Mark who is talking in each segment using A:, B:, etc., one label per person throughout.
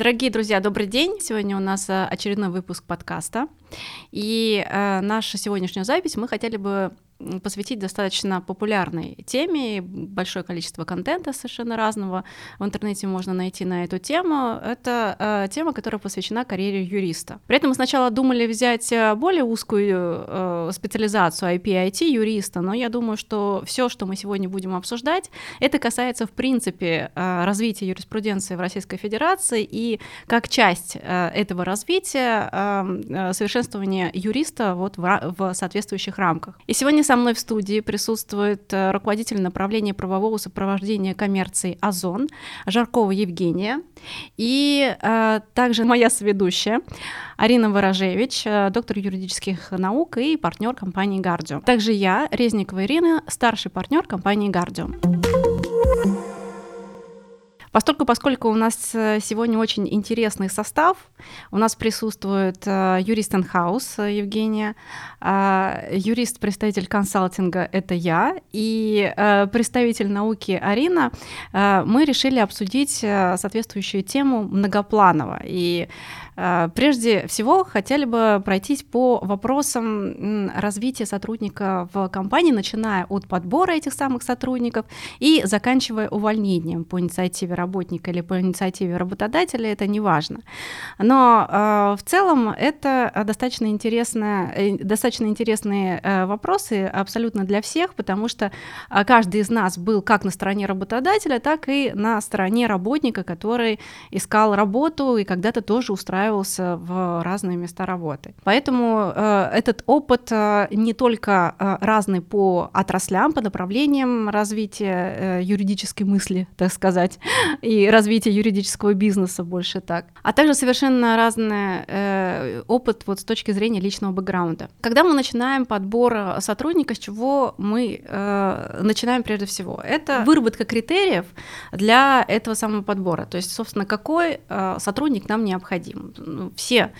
A: Дорогие друзья, добрый день. Сегодня у нас э, очередной выпуск подкаста. И э, нашу сегодняшнюю запись мы хотели бы посвятить достаточно популярной теме, большое количество контента совершенно разного в интернете можно найти на эту тему. Это э, тема, которая посвящена карьере юриста. При этом мы сначала думали взять э, более узкую э, специализацию IP-IT юриста, но я думаю, что все, что мы сегодня будем обсуждать, это касается в принципе э, развития юриспруденции в Российской Федерации и как часть э, этого развития э, э совершенствования юриста вот в, в соответствующих рамках. И сегодня со мной в студии присутствует э, руководитель направления правового сопровождения коммерции «Озон» Жаркова Евгения и э, также моя соведущая Арина Ворожевич, э, доктор юридических наук и партнер компании «Гардио». Также я, Резникова Ирина, старший партнер компании «Гардио». Постольку, поскольку у нас э, сегодня очень интересный состав, у нас присутствует э, юрист инхаус э, Евгения, юрист-представитель консалтинга — это я, и представитель науки Арина, мы решили обсудить соответствующую тему многопланово. И а, прежде всего, хотели бы пройтись по вопросам развития сотрудника в компании, начиная от подбора этих самых сотрудников и заканчивая увольнением по инициативе работника или по инициативе работодателя, это не важно. Но а, в целом это достаточно, интересно, э, достаточно интересные э, вопросы абсолютно для всех, потому что а, каждый из нас был как на стороне работодателя, так и на стороне работника, который искал работу и когда-то тоже устраивал устраивался в разные места работы. Поэтому э, этот опыт э, не только э, разный по отраслям, по направлениям развития э, юридической мысли, так сказать, и развития юридического бизнеса больше так, а также совершенно разный э, опыт вот с точки зрения личного бэкграунда. Когда мы начинаем подбор сотрудника, с чего мы э, начинаем прежде всего? Это выработка критериев для этого самого подбора. То есть, собственно, какой э, сотрудник нам необходим. Ну, все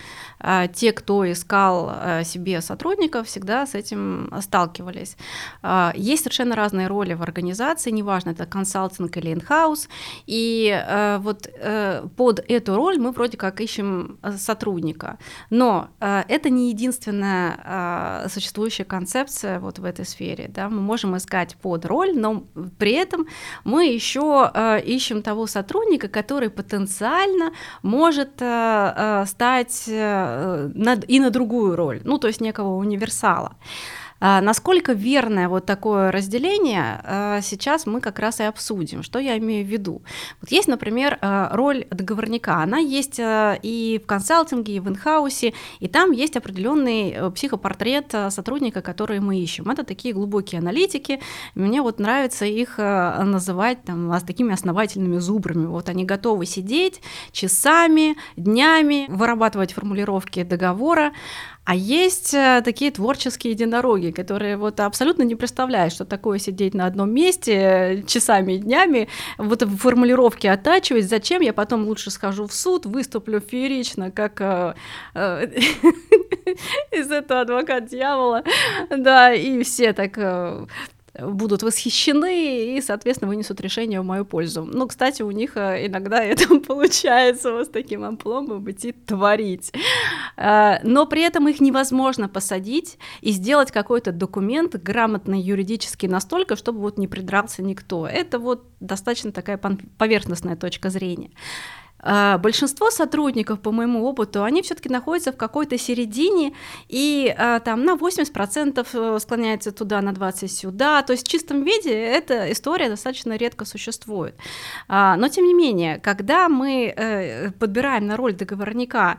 A: те, кто искал а, себе сотрудников, всегда с этим сталкивались. А, есть совершенно разные роли в организации, неважно, это консалтинг или инхаус, и вот э, под эту роль мы вроде как ищем сотрудника. Но это не единственная существующая концепция вот в этой сфере. Да? Мы можем искать под роль, но при этом мы еще ищем того сотрудника, который потенциально может Э, стать э, и на другую роль, ну, то есть некого универсала. А, насколько верное вот такое разделение, а, сейчас мы как раз и обсудим. Что я имею в виду? Вот есть, например, а, роль договорника. Она есть и в консалтинге, и в инхаусе, и там есть определенный э, психопортрет сотрудника, который мы ищем. Это такие глубокие аналитики. Мне вот нравится их называть там, с такими основательными зубрами. Вот они готовы сидеть часами, днями, вырабатывать формулировки договора, а есть э, такие творческие единороги, которые вот абсолютно не представляют, что такое сидеть на одном месте э, часами и днями, вот в формулировке оттачивать, зачем я потом лучше схожу в суд, выступлю феерично, как э, из этого адвокат дьявола, да, и все так будут восхищены и, соответственно, вынесут решение в мою пользу. Ну, кстати, у них э, иногда это получается вот с таким ампломбом идти творить. Э, но при этом их невозможно посадить и сделать какой-то документ грамотный юридически настолько, чтобы вот не придрался никто. Это вот достаточно такая поверхностная точка зрения. А, большинство сотрудников, по моему опыту, они все-таки находятся в какой-то середине и а, там на 80% э, склоняется туда, на 20% сюда. То есть в чистом виде эта история достаточно редко существует. А, но тем не менее, когда мы э, подбираем на роль договорника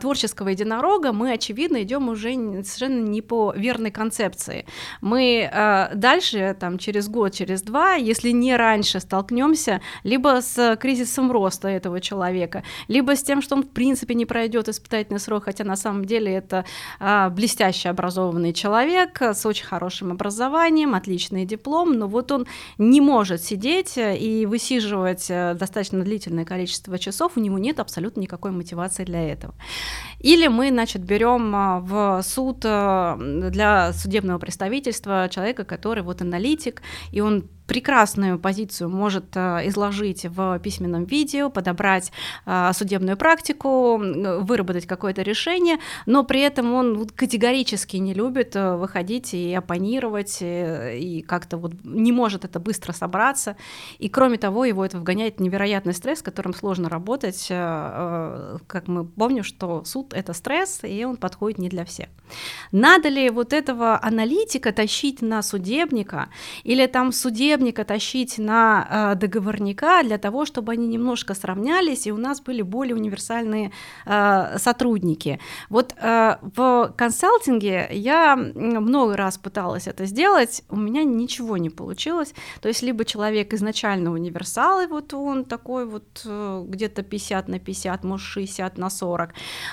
A: творческого единорога, мы, очевидно, идем уже совершенно не по верной концепции. Мы дальше, там, через год, через два, если не раньше, столкнемся либо с кризисом роста этого человека, человека, либо с тем, что он в принципе не пройдет испытательный срок, хотя на самом деле это а, блестяще образованный человек с очень хорошим образованием, отличный диплом, но вот он не может сидеть и высиживать э, достаточно длительное количество часов, у него нет абсолютно никакой мотивации для этого. Или мы, значит, берем а, в суд э, для судебного представительства человека, который вот аналитик, и он прекрасную позицию может изложить в письменном видео, подобрать судебную практику, выработать какое-то решение, но при этом он категорически не любит выходить и оппонировать, и как-то вот не может это быстро собраться. И кроме того, его это вгоняет в невероятный стресс, с которым сложно работать. Как мы помним, что суд — это стресс, и он подходит не для всех. Надо ли вот этого аналитика тащить на судебника или там судебника тащить на э, договорника для того, чтобы они немножко сравнялись и у нас были более универсальные э, сотрудники. Вот э, в консалтинге я много раз пыталась это сделать, у меня ничего не получилось. То есть либо человек изначально универсал, и вот он такой вот где-то 50 на 50, может 60 на 40,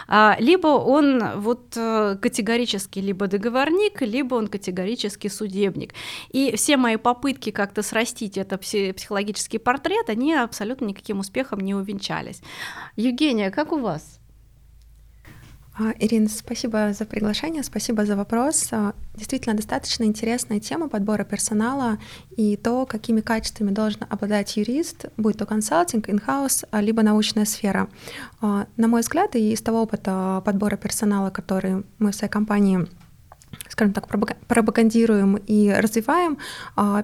A: э, либо он вот категорически либо договорник, либо он категорически судебник. И все мои попытки как-то срастить это психологический портрет, они абсолютно никаким успехом не увенчались. Евгения, как у вас?
B: А, Ирина, спасибо за приглашение, спасибо за вопрос. А, действительно, достаточно интересная тема подбора персонала и то, какими качествами должен обладать юрист, будь то консалтинг, инхаус, либо научная сфера. А, на мой взгляд, и из того опыта подбора персонала, который мы в своей компании скажем так, пропагандируем и развиваем,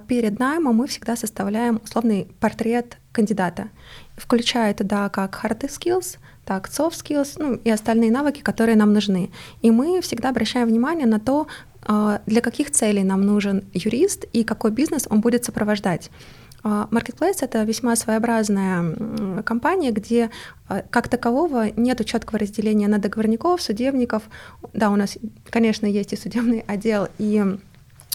B: перед наймом мы всегда составляем условный портрет кандидата, включая туда как hard skills, так, soft skills, ну и остальные навыки, которые нам нужны. И мы всегда обращаем внимание на то, а, для каких целей нам нужен юрист и какой бизнес он будет сопровождать. А, Marketplace — это весьма своеобразная компания, где а, как такового нет четкого разделения на договорников, судебников. Да, у нас, конечно, есть и судебный отдел, и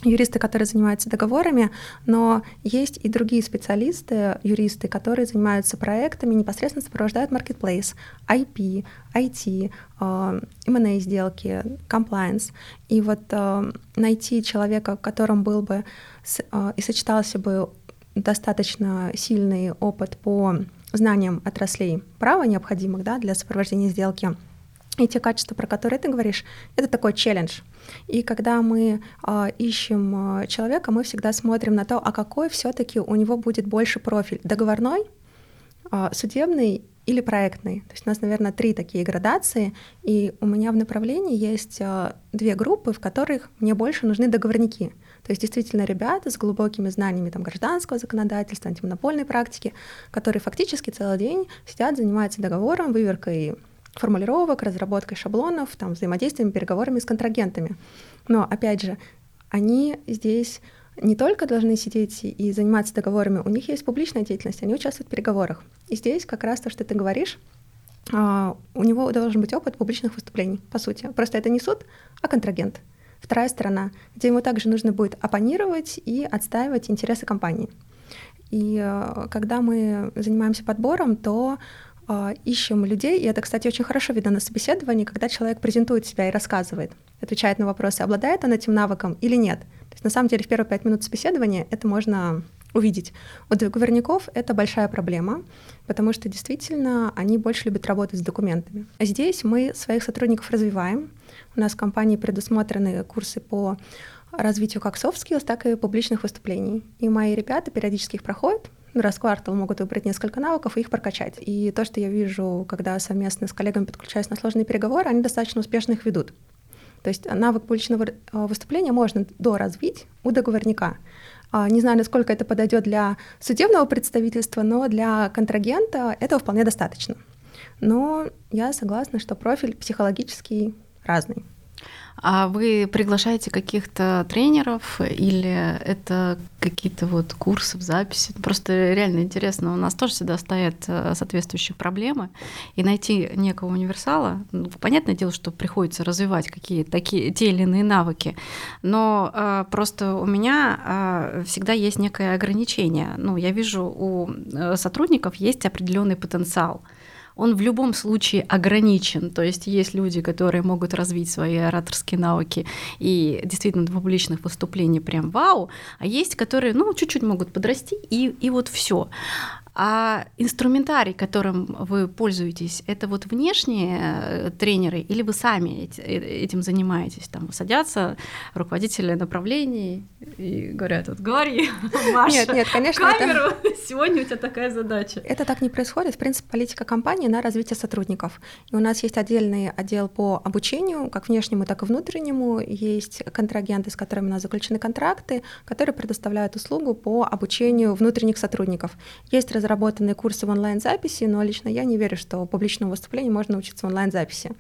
B: юристы, которые занимаются договорами, но есть и другие специалисты, юристы, которые занимаются проектами, непосредственно сопровождают marketplace, IP, IT, M&A сделки, compliance. И вот э, найти человека, в котором был бы и сочетался бы достаточно сильный опыт по знаниям отраслей права необходимых да, для сопровождения сделки — и те качества, про которые ты говоришь, это такой челлендж. И когда мы э, ищем человека, мы всегда смотрим на то, а какой все-таки у него будет больше профиль: договорной, э, судебный или проектный. То есть у нас, наверное, три такие градации, и у меня в направлении есть две группы, в которых мне больше нужны договорники. То есть действительно ребята с глубокими знаниями там, гражданского законодательства, антимонопольной практики, которые фактически целый день сидят, занимаются договором, выверкой формулировок, разработкой шаблонов, там, взаимодействием, переговорами с контрагентами. Но, опять же, они здесь не только должны сидеть и заниматься договорами, у них есть публичная деятельность, они участвуют в переговорах. И здесь как раз то, что ты говоришь, а, у него должен быть опыт публичных выступлений, по сути. Просто это не суд, а контрагент. Вторая сторона, где ему также нужно будет оппонировать и отстаивать интересы компании. И э, когда мы занимаемся подбором, то а, ищем людей, и это, кстати, очень хорошо видно на собеседовании, когда человек презентует себя и рассказывает, отвечает на вопросы, обладает он этим навыком или нет. То есть на самом деле в первые пять минут собеседования это можно увидеть. У договорников это большая проблема, потому что действительно они больше любят работать с документами. А здесь мы своих сотрудников развиваем. У нас в компании предусмотрены курсы по развитию как soft skills, так и публичных выступлений. И мои ребята периодически их проходят, раз в квартал могут выбрать несколько навыков и их прокачать. И то, что я вижу, когда совместно с коллегами подключаюсь на сложные переговоры, они достаточно успешно их ведут. То есть навык публичного э, выступления можно доразвить у договорника. А, не знаю, насколько это подойдет для судебного представительства, но для контрагента этого вполне достаточно. Но я согласна, что профиль психологический разный.
A: А вы приглашаете каких-то тренеров или это какие-то вот курсы в записи? Просто реально интересно. У нас тоже всегда стоят э, соответствующие проблемы, и найти некого универсала, ну, понятное дело, что приходится развивать какие-то такие те или иные навыки, но э, просто у меня э, всегда есть некое ограничение. Ну, я вижу у э, сотрудников есть определенный потенциал он в любом случае ограничен. То есть есть люди, которые могут развить свои ораторские навыки и действительно до публичных выступлений прям вау, а есть, которые, ну, чуть-чуть могут подрасти, и, и вот все. А инструментарий, которым вы пользуетесь, это вот внешние э, тренеры или вы сами э, этим занимаетесь? Там садятся руководители направлений и говорят, вот говори, Маша, нет, нет, конечно, камеру, это... сегодня у тебя такая задача.
B: Это так не происходит. В принципе, политика компании на развитие сотрудников. И у нас есть отдельный отдел по обучению, как внешнему, так и внутреннему. Есть контрагенты, с которыми у нас заключены контракты, которые предоставляют услугу по обучению внутренних сотрудников. Есть разработанные курсы в онлайн-записи, но лично я не верю, что публичному выступлению можно научиться в онлайн-записи.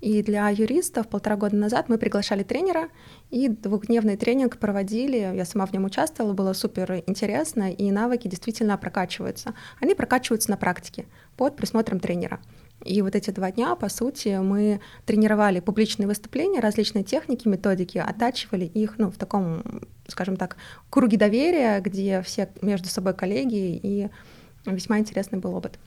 B: И для юристов полтора года назад мы приглашали тренера, и двухдневный тренинг проводили. Я сама в нем участвовала, было супер интересно, и навыки действительно прокачиваются. Они прокачиваются на практике под присмотром тренера. И вот эти два дня, по сути, мы тренировали публичные выступления, различные техники, методики, оттачивали их ну, в таком, скажем так, круге доверия, где все между собой коллеги, и весьма интересный был опыт.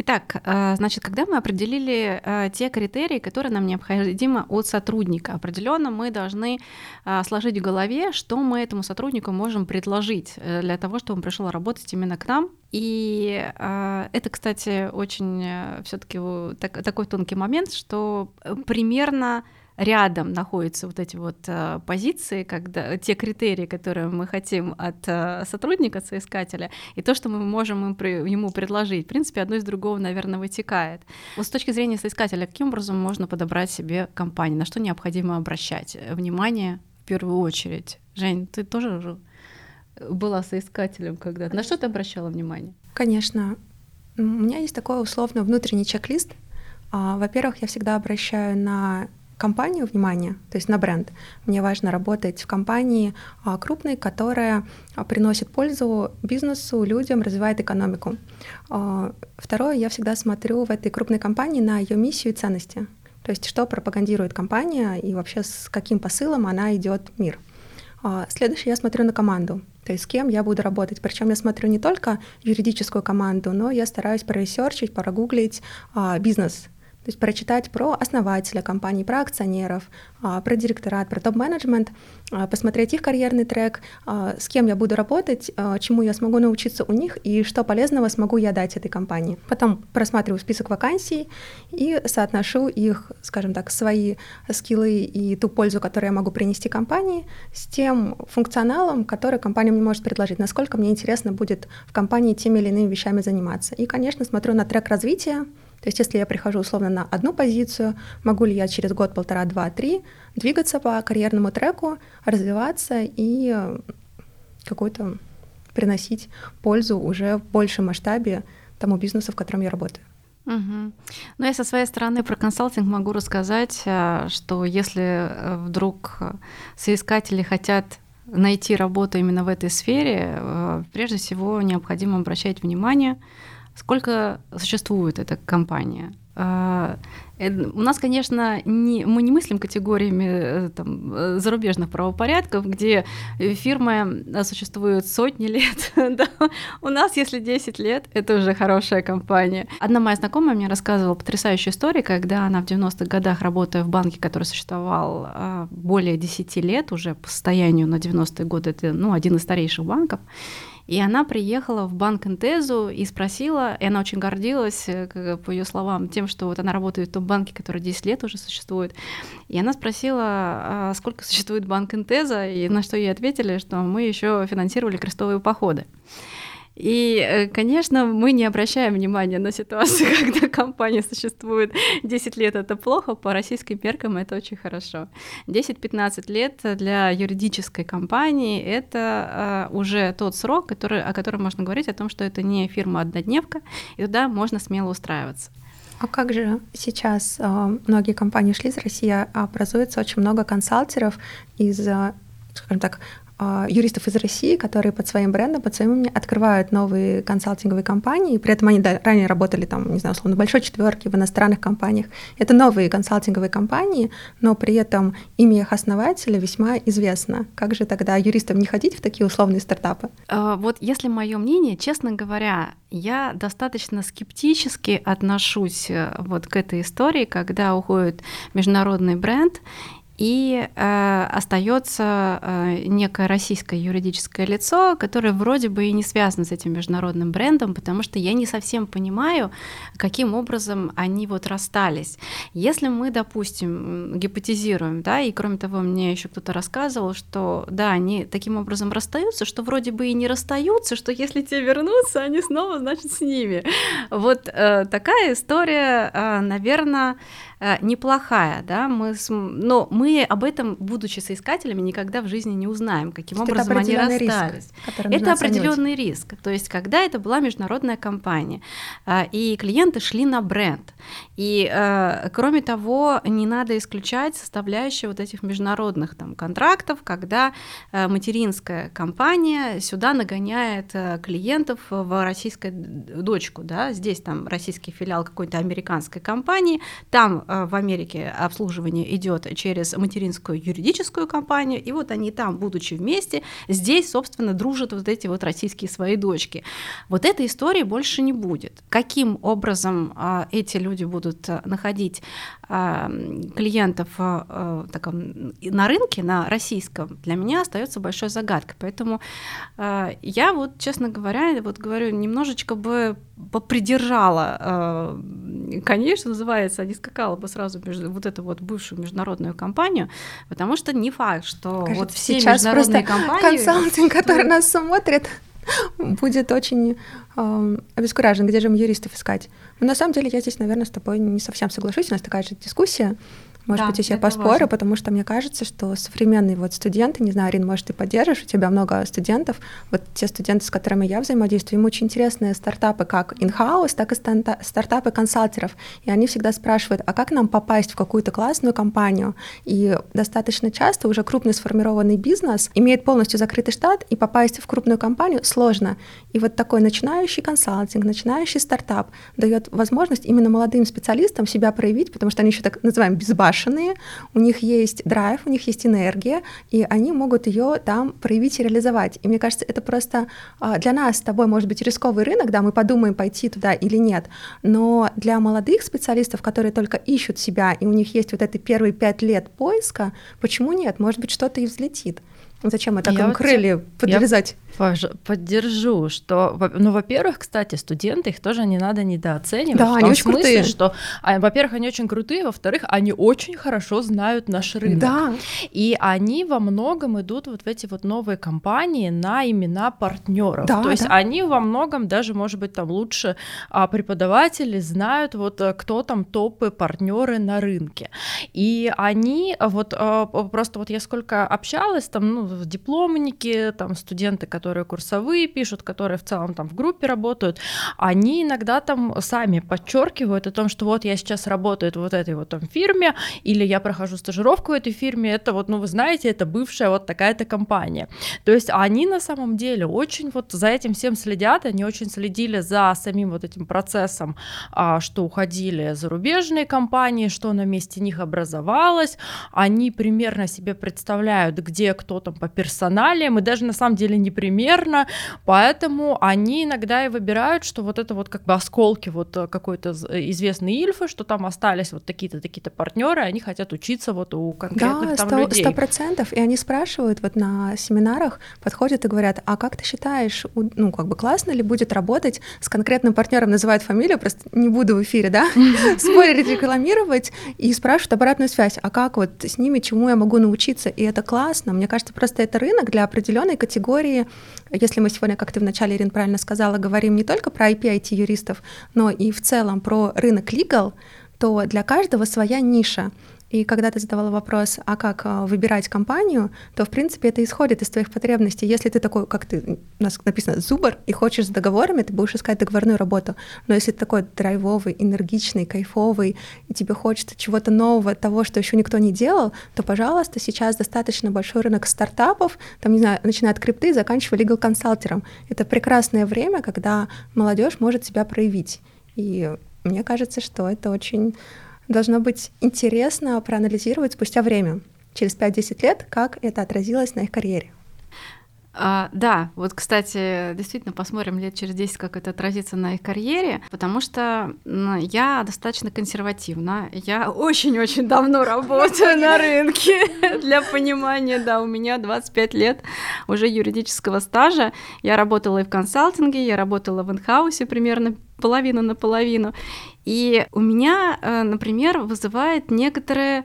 A: Итак, э, значит, когда мы определили э, те критерии, которые нам необходимы от сотрудника, определенно мы должны э, сложить в голове, что мы этому сотруднику можем предложить для того, чтобы он пришел работать именно к нам. И это, кстати, очень все-таки такой тонкий момент, что примерно рядом находятся вот эти вот э, позиции, когда те критерии, которые мы хотим от э, сотрудника, соискателя, и то, что мы можем ему предложить. В принципе, одно из другого, наверное, вытекает. Вот с точки зрения соискателя, каким образом можно подобрать себе компанию, на что необходимо обращать внимание в первую очередь? Жень, ты тоже была соискателем когда-то. На что ты обращала внимание?
B: Конечно. У меня есть такой условно внутренний чек-лист. А, во-первых, я всегда обращаю на компанию внимание, то есть на бренд. Мне важно работать в компании а, крупной, которая а, приносит пользу бизнесу, людям, развивает экономику. А, второе, я всегда смотрю в этой крупной компании на ее миссию и ценности. То есть что пропагандирует компания и вообще с каким посылом она идет в мир. Следующее, я смотрю на команду, то есть с кем я буду работать. Причем я смотрю не только юридическую команду, но я стараюсь проресерчить, прогуглить бизнес то есть прочитать про основателя компании, про акционеров, а, про директорат, про топ-менеджмент, а, посмотреть их карьерный трек, а, с кем я буду работать, чему я смогу научиться у них и что полезного смогу я дать этой компании. Потом просматриваю список вакансий и соотношу их, скажем так, свои скиллы и ту пользу, которую я могу принести компании, с тем функционалом, который компания мне может предложить, насколько мне интересно будет в компании теми или иными вещами заниматься. И, конечно, смотрю на трек развития, то есть если я прихожу условно на одну позицию, могу ли я через год, полтора, два, три двигаться по карьерному треку, развиваться и э, какой-то приносить пользу уже в большем масштабе тому бизнесу, в котором я работаю.
A: Угу. Ну, я со своей стороны про консалтинг могу рассказать, э, что если э, вдруг соискатели хотят найти работу именно в этой сфере, прежде всего необходимо обращать внимание Сколько существует эта компания? А, э, у нас, конечно, не, мы не мыслим категориями э, там, э, зарубежных правопорядков, где фирмы существуют сотни лет. да. У нас, если 10 лет, это уже хорошая компания. Одна моя знакомая мне рассказывала потрясающую историю, когда она в 90-х годах, работая в банке, который существовал а, более 10 лет уже по состоянию на 90-е годы, это ну, один из старейших банков, и она приехала в банк Интезу и спросила, и она очень гордилась, э, по ее словам, тем, что вот она работает в том банке, который 10 лет уже существует. И она спросила, а сколько существует банк Интеза, и на что ей ответили, что мы еще финансировали крестовые походы. И, э, конечно, мы не обращаем внимания на ситуацию, когда компания существует 10 лет, это плохо, по российским меркам это очень хорошо. 10-15 лет для юридической компании это э, уже тот срок, который, о котором можно говорить, о том, что это не фирма-однодневка, и туда можно смело устраиваться.
B: А как же сейчас э, многие компании ушли из России, а образуется очень много консалтеров из скажем так, юристов из России, которые под своим брендом, под своим именем открывают новые консалтинговые компании. При этом они да, ранее работали там, не знаю, условно, большой четверке, в иностранных компаниях. Это новые консалтинговые компании, но при этом имя их основателя весьма известно. Как же тогда юристам не ходить в такие условные стартапы?
A: А, вот если мое мнение, честно говоря, я достаточно скептически отношусь э, вот к этой истории, когда уходит международный бренд, и э, остается э, некое российское юридическое лицо, которое вроде бы и не связано с этим международным брендом, потому что я не совсем понимаю, каким образом они вот расстались. Если мы, допустим, гипотезируем, да, и кроме того, мне еще кто-то рассказывал, что да, они таким образом расстаются, что вроде бы и не расстаются, что если те вернутся, они снова, значит, с ними. Вот э, такая история, э, наверное, неплохая, да, мы, но мы об этом, будучи соискателями, никогда в жизни не узнаем, каким
B: есть
A: образом они расстались.
B: Риск,
A: это определенный риск. То есть, когда это была международная компания, э, и клиенты шли на бренд, и э, кроме того, не надо исключать составляющие вот этих международных там контрактов, когда материнская компания сюда нагоняет клиентов в российскую дочку, да, здесь там российский филиал какой-то американской компании, там Э, в Америке обслуживание идет через материнскую юридическую компанию, и вот они там, будучи вместе, здесь, собственно, дружат вот эти вот российские свои дочки. Вот этой истории больше не будет. Каким образом а, эти люди будут э, находить клиентов а, таком, на рынке, на российском, для меня остается большой загадкой. Поэтому я вот, честно говоря, вот говорю, немножечко бы попридержала, конечно, называется, не скакала бы сразу между, вот эту вот бывшую международную компанию, потому что не факт, что
B: Кажется,
A: вот все международные компании...
B: консалтинг, который нас смотрит, будет очень э, обескуражен, где же им юристов искать. Но на самом деле я здесь, наверное, с тобой не совсем соглашусь, у нас такая же дискуссия. Может да, быть, я поспорю, важно. потому что мне кажется, что современные вот студенты, не знаю, Арин, может, ты поддержишь, у тебя много студентов, вот те студенты, с которыми я взаимодействую, им очень интересные стартапы как in-house, так и стартапы консалтеров, и они всегда спрашивают, а как нам попасть в какую-то классную компанию? И достаточно часто уже крупный сформированный бизнес имеет полностью закрытый штат, и попасть в крупную компанию сложно. И вот такой начинающий консалтинг, начинающий стартап дает возможность именно молодым специалистам себя проявить, потому что они еще так называем безбашенные, безбашенные, у них есть драйв, у них есть энергия, и они могут ее там проявить и реализовать. И мне кажется, это просто а, для нас с тобой может быть рисковый рынок, да, мы подумаем, пойти туда или нет, но для молодых специалистов, которые только ищут себя, и у них есть вот эти первые пять лет поиска, почему нет? Может быть, что-то и взлетит. Зачем это им крылья подрезать?
C: поддержу, что, ну, во-первых, кстати, студенты, их тоже не надо недооценивать.
B: Да, они очень смысле, крутые.
C: Что, а, во-первых, они очень крутые, во-вторых, они очень хорошо знают наш рынок.
B: Да.
C: И они во многом идут вот в эти вот новые компании на имена партнеров.
B: Да,
C: То есть
B: да.
C: они во многом даже, может быть, там лучше а, преподаватели знают вот э, кто там топы партнеры на рынке. И они вот а, просто вот я сколько общалась там, ну, дипломники, там студенты, которые курсовые пишут, которые в целом там в группе работают, они иногда там сами подчеркивают о том, что вот я сейчас работаю в вот этой вот там фирме, или я прохожу стажировку в этой фирме, это вот, ну вы знаете, это бывшая вот такая-то компания. То есть они на самом деле очень вот за этим всем следят, они очень следили за самим вот этим процессом, а, что уходили зарубежные компании, что на месте них образовалось, они примерно себе представляют, где кто там по персоналиям, и даже на самом деле не примерно, примерно, поэтому они иногда и выбирают, что вот это вот как бы осколки вот э, какой-то э, известной Ильфы, что там остались вот такие-то такие-то партнеры, они хотят учиться вот у конкретных
B: да,
C: там
B: 100,
C: людей.
B: сто процентов, и они спрашивают вот на семинарах, подходят и говорят, а как ты считаешь, ну как бы классно ли будет работать с конкретным партнером, называют фамилию, просто не буду в эфире, да, спорить, рекламировать, и спрашивают обратную связь, а как вот с ними, чему я могу научиться, и это классно, мне кажется, просто это рынок для определенной категории если мы сегодня, как ты вначале, Ирин, правильно сказала, говорим не только про IP, IT-юристов, но и в целом про рынок legal, то для каждого своя ниша. И когда ты задавала вопрос, а как а, выбирать компанию, то, в принципе, это исходит из твоих потребностей. Если ты такой, как ты, у нас написано, зубр, и хочешь с договорами, ты будешь искать договорную работу. Но если ты такой драйвовый, энергичный, кайфовый, и тебе хочется чего-то нового, того, что еще никто не делал, то, пожалуйста, сейчас достаточно большой рынок стартапов, там, не знаю, начиная от крипты, заканчивая legal консалтером. Это прекрасное время, когда молодежь может себя проявить. И мне кажется, что это очень должно быть интересно проанализировать спустя время, через 5-10 лет, как это отразилось на их карьере.
A: А, да, вот, кстати, действительно посмотрим лет через 10, как это отразится на их карьере, потому что я достаточно консервативна. Я очень-очень давно работаю на рынке. Для понимания, да, у меня 25 лет уже юридического стажа. Я работала и в консалтинге, я работала в инхаусе примерно половину на половину. И у меня, э, например, вызывает некоторые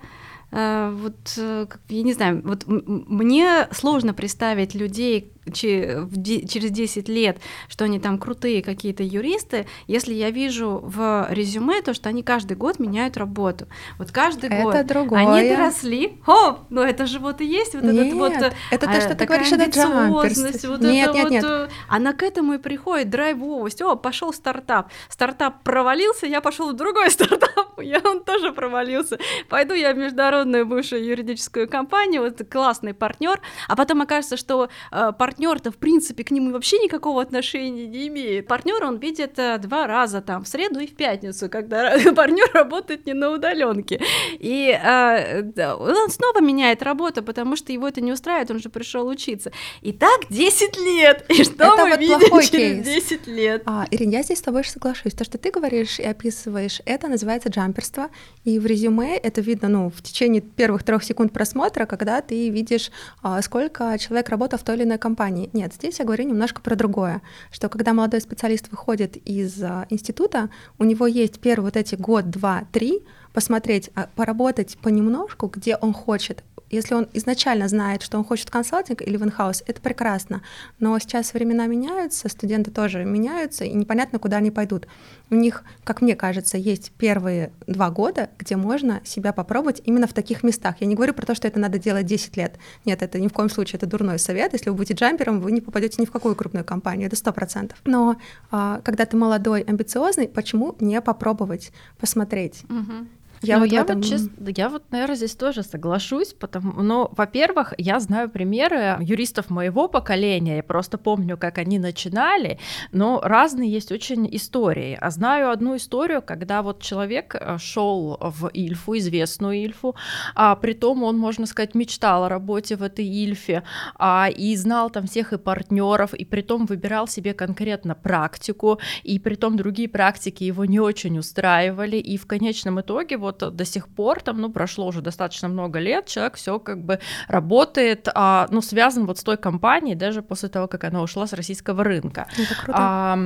A: э, вот, э, я не знаю, вот мне сложно представить людей, через 10 лет, что они там крутые какие-то юристы, если я вижу в резюме то, что они каждый год меняют работу. Вот каждый
B: это
A: год
B: другое.
A: они доросли. О, ну это же вот и есть вот
B: нет,
A: этот вот
B: это то, что ты говоришь, это
A: амбициозность, вот
B: нет,
A: это
B: нет,
A: вот,
B: нет.
A: Э, она к этому и приходит, драйвовость. О, пошел стартап. Стартап провалился, я пошел в другой стартап, я он тоже провалился. Пойду я в международную бывшую юридическую компанию, вот классный партнер, а потом окажется, что э, партнер партнер-то, в принципе, к нему вообще никакого отношения не имеет. Партнер он видит э, два раза там, в среду и в пятницу, когда партнер работает не на удаленке. И э, он снова меняет работу, потому что его это не устраивает, он же пришел учиться. И так 10 лет. И что
B: это
A: мы
B: вот
A: видим через
B: кейс.
A: 10 лет?
B: А, Ирин, я здесь с тобой соглашусь. То, что ты говоришь и описываешь, это называется джамперство. И в резюме это видно ну, в течение первых трех секунд просмотра, когда ты видишь, а, сколько человек работал в той или иной компании компании. Нет, здесь я говорю немножко про другое, что когда молодой специалист выходит из а, института, у него есть первые вот эти год, два, три, посмотреть, а, поработать понемножку, где он хочет, если он изначально знает, что он хочет консалтинг или в это прекрасно. Но сейчас времена меняются, студенты тоже меняются, и непонятно, куда они пойдут. У них, как мне кажется, есть первые два года, где можно себя попробовать именно в таких местах. Я не говорю про то, что это надо делать 10 лет. Нет, это ни в коем случае, это дурной совет. Если вы будете джампером, вы не попадете ни в какую крупную компанию, это сто процентов. Но а, когда ты молодой, амбициозный, почему не попробовать, посмотреть?
A: Угу.
C: Я, ну, вот, я, этом... вот чест... я вот, наверное, здесь тоже соглашусь, потому, ну, во-первых, я знаю примеры юристов моего поколения, я просто помню, как они начинали, но разные есть очень истории. А знаю одну историю, когда вот человек э, шел в Ильфу, известную Ильфу, а при том он, можно сказать, мечтал о работе в этой Ильфе, а, и знал там всех и партнеров, и при том выбирал себе конкретно практику, и при том другие практики его не очень устраивали, и в конечном итоге вот вот до сих пор, там, ну, прошло уже достаточно много лет, человек все как бы работает, а, ну, связан вот с той компанией, даже после того, как она ушла с российского рынка.
B: Это круто.
C: А,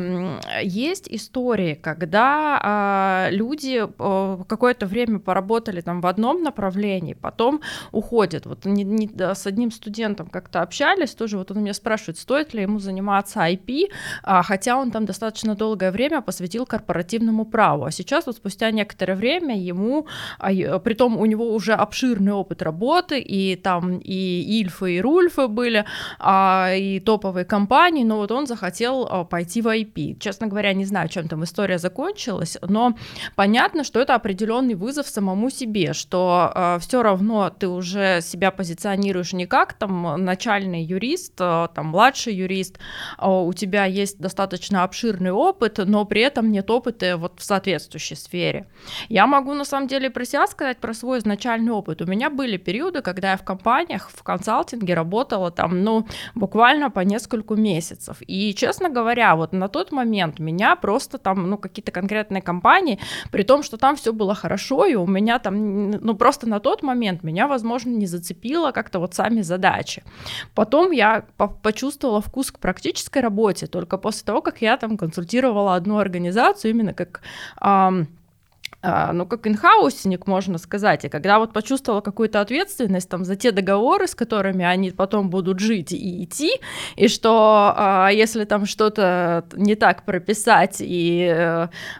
C: есть истории, когда а, люди а, какое-то время поработали там в одном направлении, потом уходят. Вот не, не, с одним студентом как-то общались, тоже вот он меня спрашивает, стоит ли ему заниматься IP, а, хотя он там достаточно долгое время посвятил корпоративному праву, а сейчас вот спустя некоторое время ему а, а притом у него уже обширный опыт работы, и там и Ильфы, и Рульфы были, а, и топовые компании, но вот он захотел а, пойти в IP. Честно говоря, не знаю, чем там история закончилась, но понятно, что это определенный вызов самому себе, что а, все равно ты уже себя позиционируешь не как там начальный юрист, а, там младший юрист, а, у тебя есть достаточно обширный опыт, но при этом нет опыта вот в соответствующей сфере. Я могу на самом деле про сказать, про свой изначальный опыт. У меня были периоды, когда я в компаниях, в консалтинге работала там, ну, буквально по нескольку месяцев. И, честно говоря, вот на тот момент меня просто там, ну, какие-то конкретные компании, при том, что там все было хорошо, и у меня там, ну, просто на тот момент меня, возможно, не зацепило как-то вот сами задачи. Потом я по почувствовала вкус к практической работе только после того, как я там консультировала одну организацию именно как эм, ну, как инхаусник, можно сказать, и когда вот почувствовала какую-то ответственность там за те договоры, с которыми они потом будут жить и идти, и что а, если там что-то не так прописать и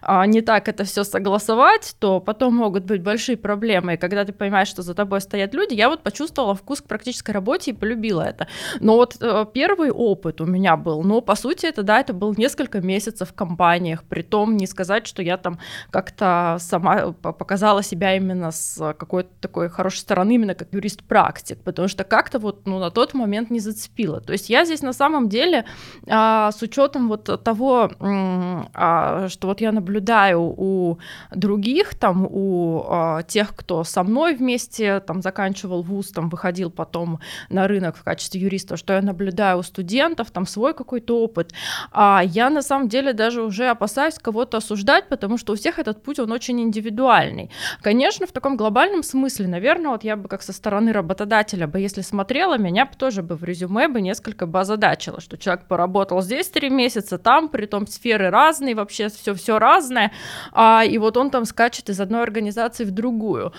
C: а, не так это все согласовать, то потом могут быть большие проблемы, и когда ты понимаешь, что за тобой стоят люди, я вот почувствовала вкус к практической работе и полюбила это. Но вот а, первый опыт у меня был, но по сути это, да, это был несколько месяцев в компаниях, при том не сказать, что я там как-то а, сама показала себя именно с какой-то такой хорошей стороны, именно как юрист-практик, потому что как-то вот ну, на тот момент не зацепила. То есть я здесь на самом деле а, с учетом вот того, а, что вот я наблюдаю у других, там, у а, тех, кто со мной вместе там заканчивал вуз, там выходил потом на рынок в качестве юриста, что я наблюдаю у студентов, там свой какой-то опыт, а я на самом деле даже уже опасаюсь кого-то осуждать, потому что у всех этот путь, он очень индивидуальный. Конечно, в таком глобальном смысле, наверное, вот я бы как со стороны работодателя бы, если смотрела, меня бы тоже бы в резюме бы несколько бы озадачило, что человек поработал здесь три месяца, там, при том сферы разные, вообще все все разное, а, и вот он там скачет из одной организации в другую.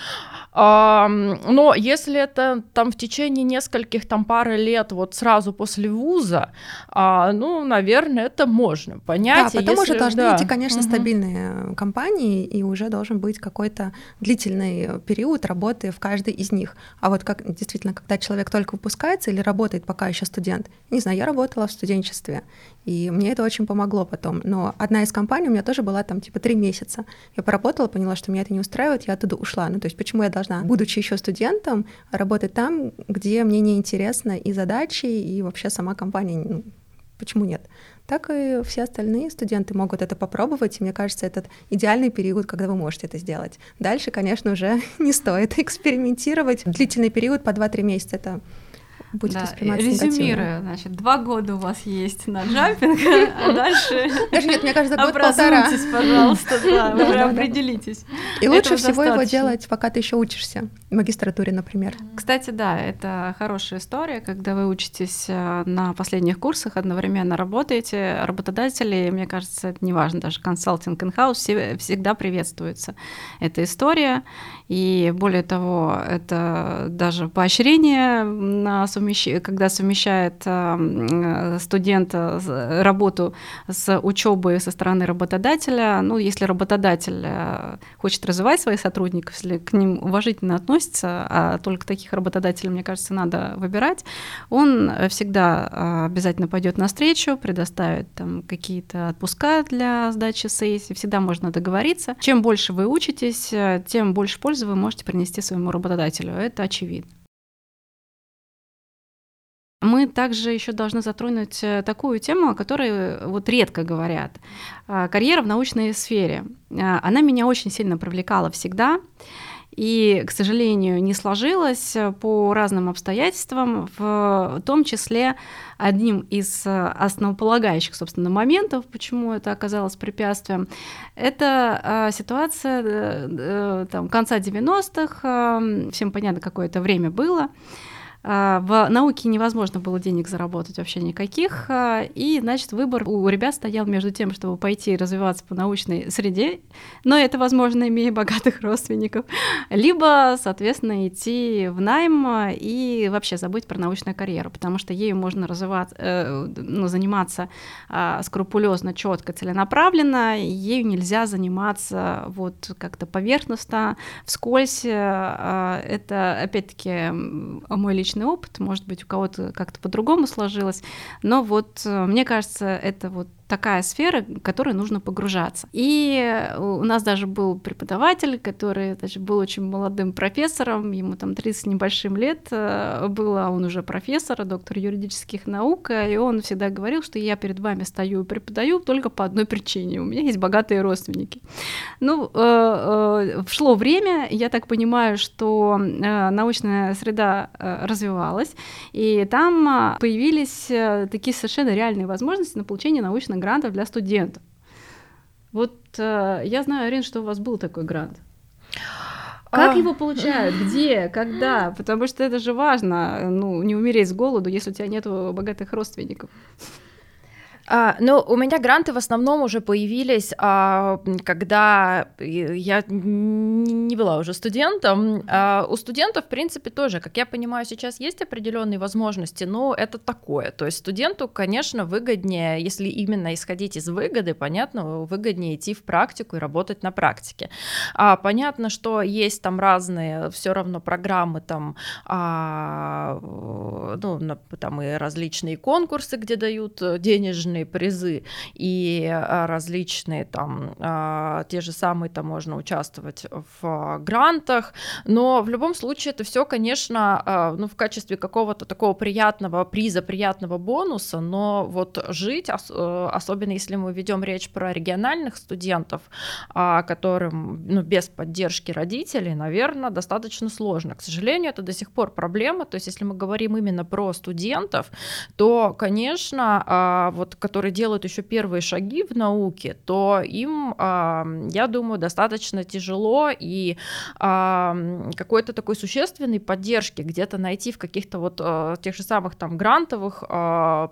C: А, но если это там в течение нескольких там пары лет, вот сразу после вуза, а, ну, наверное, это можно понять.
B: Да, потом если... уже должны да. идти, конечно, угу. стабильные компании, и уже должен быть какой-то длительный период работы в каждой из них. А вот как действительно, когда человек только выпускается или работает пока еще студент, не знаю, я работала в студенчестве, и мне это очень помогло потом. Но одна из компаний у меня тоже была там типа три месяца. Я поработала, поняла, что меня это не устраивает, я оттуда ушла. Ну то есть почему я должна, будучи еще студентом, работать там, где мне не интересно и задачи, и вообще сама компания, ну, почему нет? Так и все остальные студенты могут это попробовать, и мне кажется, этот идеальный период, когда вы можете это сделать. Дальше, конечно, уже не стоит экспериментировать. Длительный период по 2-3 месяца — это будет да, восприниматься
A: Резюмируя, значит, два года у вас есть на джампинг, а дальше...
B: Даже нет, мне кажется, год-полтора.
A: пожалуйста, да, уже определитесь.
B: И лучше всего его делать, пока ты еще учишься, в магистратуре, например.
A: Кстати, да, это хорошая история, когда вы учитесь э, на последних курсах, одновременно работаете, работодатели, мне кажется, это неважно, даже консалтинг инхаус всегда приветствуется. Эта история, и более того, это даже поощрение на совмещ... когда совмещает э, студент э, работу с учебой со стороны работодателя. Ну, если работодатель э, хочет развивать своих сотрудников, если к ним уважительно относится, а только таких работодателей, мне кажется, надо выбирать, он всегда обязательно пойдет навстречу, предоставит там какие-то отпуска для сдачи сессии, всегда можно договориться. Чем больше вы учитесь, тем больше пользы вы можете принести своему работодателю. Это очевидно. Мы также еще должны затронуть э, такую тему, о которой э, вот редко говорят. А, карьера в научной сфере. А, она меня очень сильно привлекала всегда. И, к сожалению, не сложилось э, по разным обстоятельствам, в том числе одним из основополагающих, собственно, моментов, почему это оказалось препятствием, это а, ситуация там, конца 90-х, всем понятно, какое это время было, в науке невозможно было денег заработать вообще никаких, а, и, значит, выбор у ребят стоял между тем, чтобы пойти развиваться по научной среде, но это возможно, имея богатых родственников, либо, соответственно, идти в найм и вообще забыть про научную карьеру, потому что ею можно развиваться, э, ну, заниматься а, скрупулезно, четко, целенаправленно, ею нельзя заниматься вот как-то поверхностно, вскользь. Это, опять-таки, мой личный личный опыт, может быть, у кого-то как-то по-другому сложилось, но вот э, мне кажется, это вот такая сфера, в которой нужно погружаться. И у нас даже был преподаватель, который даже был очень молодым профессором, ему там 30 небольшим лет э, было, он уже профессор, доктор юридических наук, и он всегда говорил, что я перед вами стою и преподаю только по одной причине, у меня есть богатые родственники. Ну, э, э, шло время, я так понимаю, что научная среда развивалась, и там появились такие совершенно реальные возможности на получение научных грантов для студентов. Вот э, я знаю, Арин, что у вас был такой грант. Как а... его получают? Где? Когда? Потому что это же важно, ну, не умереть с голоду, если у тебя нет богатых родственников.
C: А, ну, у меня гранты в основном уже появились, а, когда я не была уже студентом. А, у студентов, в принципе, тоже, как я понимаю, сейчас есть определенные возможности, но это такое. То есть студенту, конечно, выгоднее, если именно исходить из выгоды, понятно, выгоднее идти в практику и работать на практике. А, понятно, что есть там разные все равно программы, там, а, ну, там и различные конкурсы, где дают денежные футбольные призы и а, различные там, а, те же самые, там можно участвовать в грантах, но в любом случае это все, конечно, ну, в качестве какого-то такого приятного приза, приятного бонуса, но вот жить, э, особенно если мы ведем речь про региональных студентов, которым ну, без поддержки родителей, наверное, достаточно сложно. К сожалению, это до сих пор проблема, то есть если мы говорим именно про студентов, то, конечно, а, вот, которые делают еще первые шаги в науке, то им, а, я думаю, достаточно тяжело и а, какой-то такой существенной поддержки где-то найти в каких-то вот тех же самых там грантовых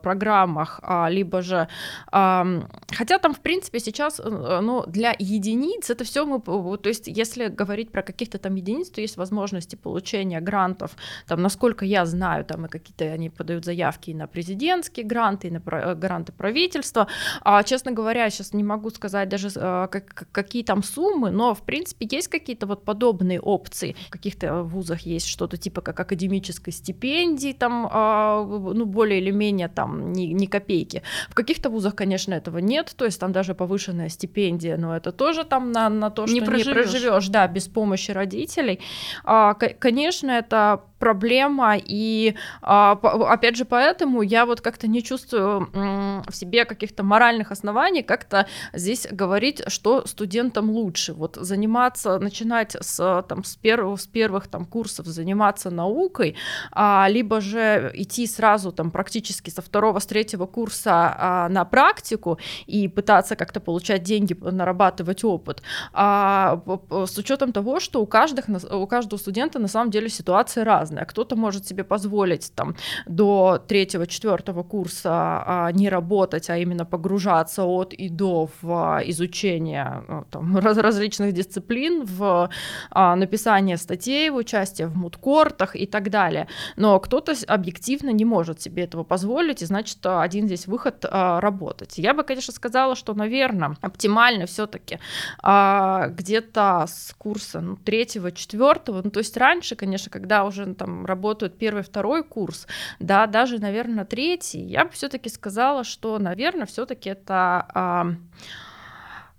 C: программах, либо же, хотя там, в принципе, сейчас, э, ну, для единиц это все мы, то есть если говорить про каких-то там единиц, то есть возможности получения грантов, там, насколько я знаю, там и какие-то они подают заявки и на президентские гранты, и на э, гранты правительства. А, честно говоря, сейчас не могу сказать даже а, как, какие там суммы, но в принципе есть какие-то вот подобные опции. В каких-то вузах есть что-то типа как академической стипендии, там, а, ну, более или менее там ни, ни копейки. В каких-то вузах, конечно, этого нет, то есть там даже повышенная стипендия, но это тоже там на, на то, что не проживешь, не проживешь да, без помощи родителей. А, конечно, это проблема, и а, опять же поэтому я вот как-то не чувствую в себе каких-то моральных оснований как-то здесь говорить, что студентам лучше. Вот заниматься, начинать с, там, с, первых, с первых там, курсов заниматься наукой, а, либо же идти сразу там практически со второго, с третьего курса а, на практику и пытаться как-то получать деньги, нарабатывать опыт, с учетом того, что у, каждых, у каждого студента на самом деле ситуация разная разное. Кто-то может себе позволить там до третьего-четвертого курса а, не работать, а именно погружаться от и до в а, изучение ну, там, раз, различных дисциплин, в а, написание статей, в участие в мудкортах и так далее. Но кто-то объективно не может себе этого позволить, и значит один здесь выход а, работать. Я бы, конечно, сказала, что, наверное, оптимально все-таки а, где-то с курса ну, третьего, четвертого, ну то есть раньше, конечно, когда уже там работают первый, второй курс, да, даже, наверное, третий, я бы все-таки сказала, что, наверное, все-таки это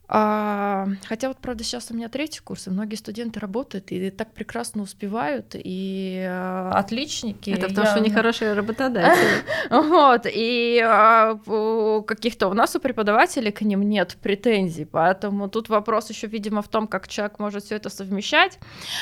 C: а, а, хотя вот, правда, сейчас у меня третий курс, и многие студенты работают и так прекрасно успевают, и э, отличники.
A: Это потому, я... что они хорошие работодатели.
C: Вот, и а, каких-то у нас у преподавателей к ним нет претензий, поэтому тут вопрос еще, видимо, в том, как человек может все это совмещать.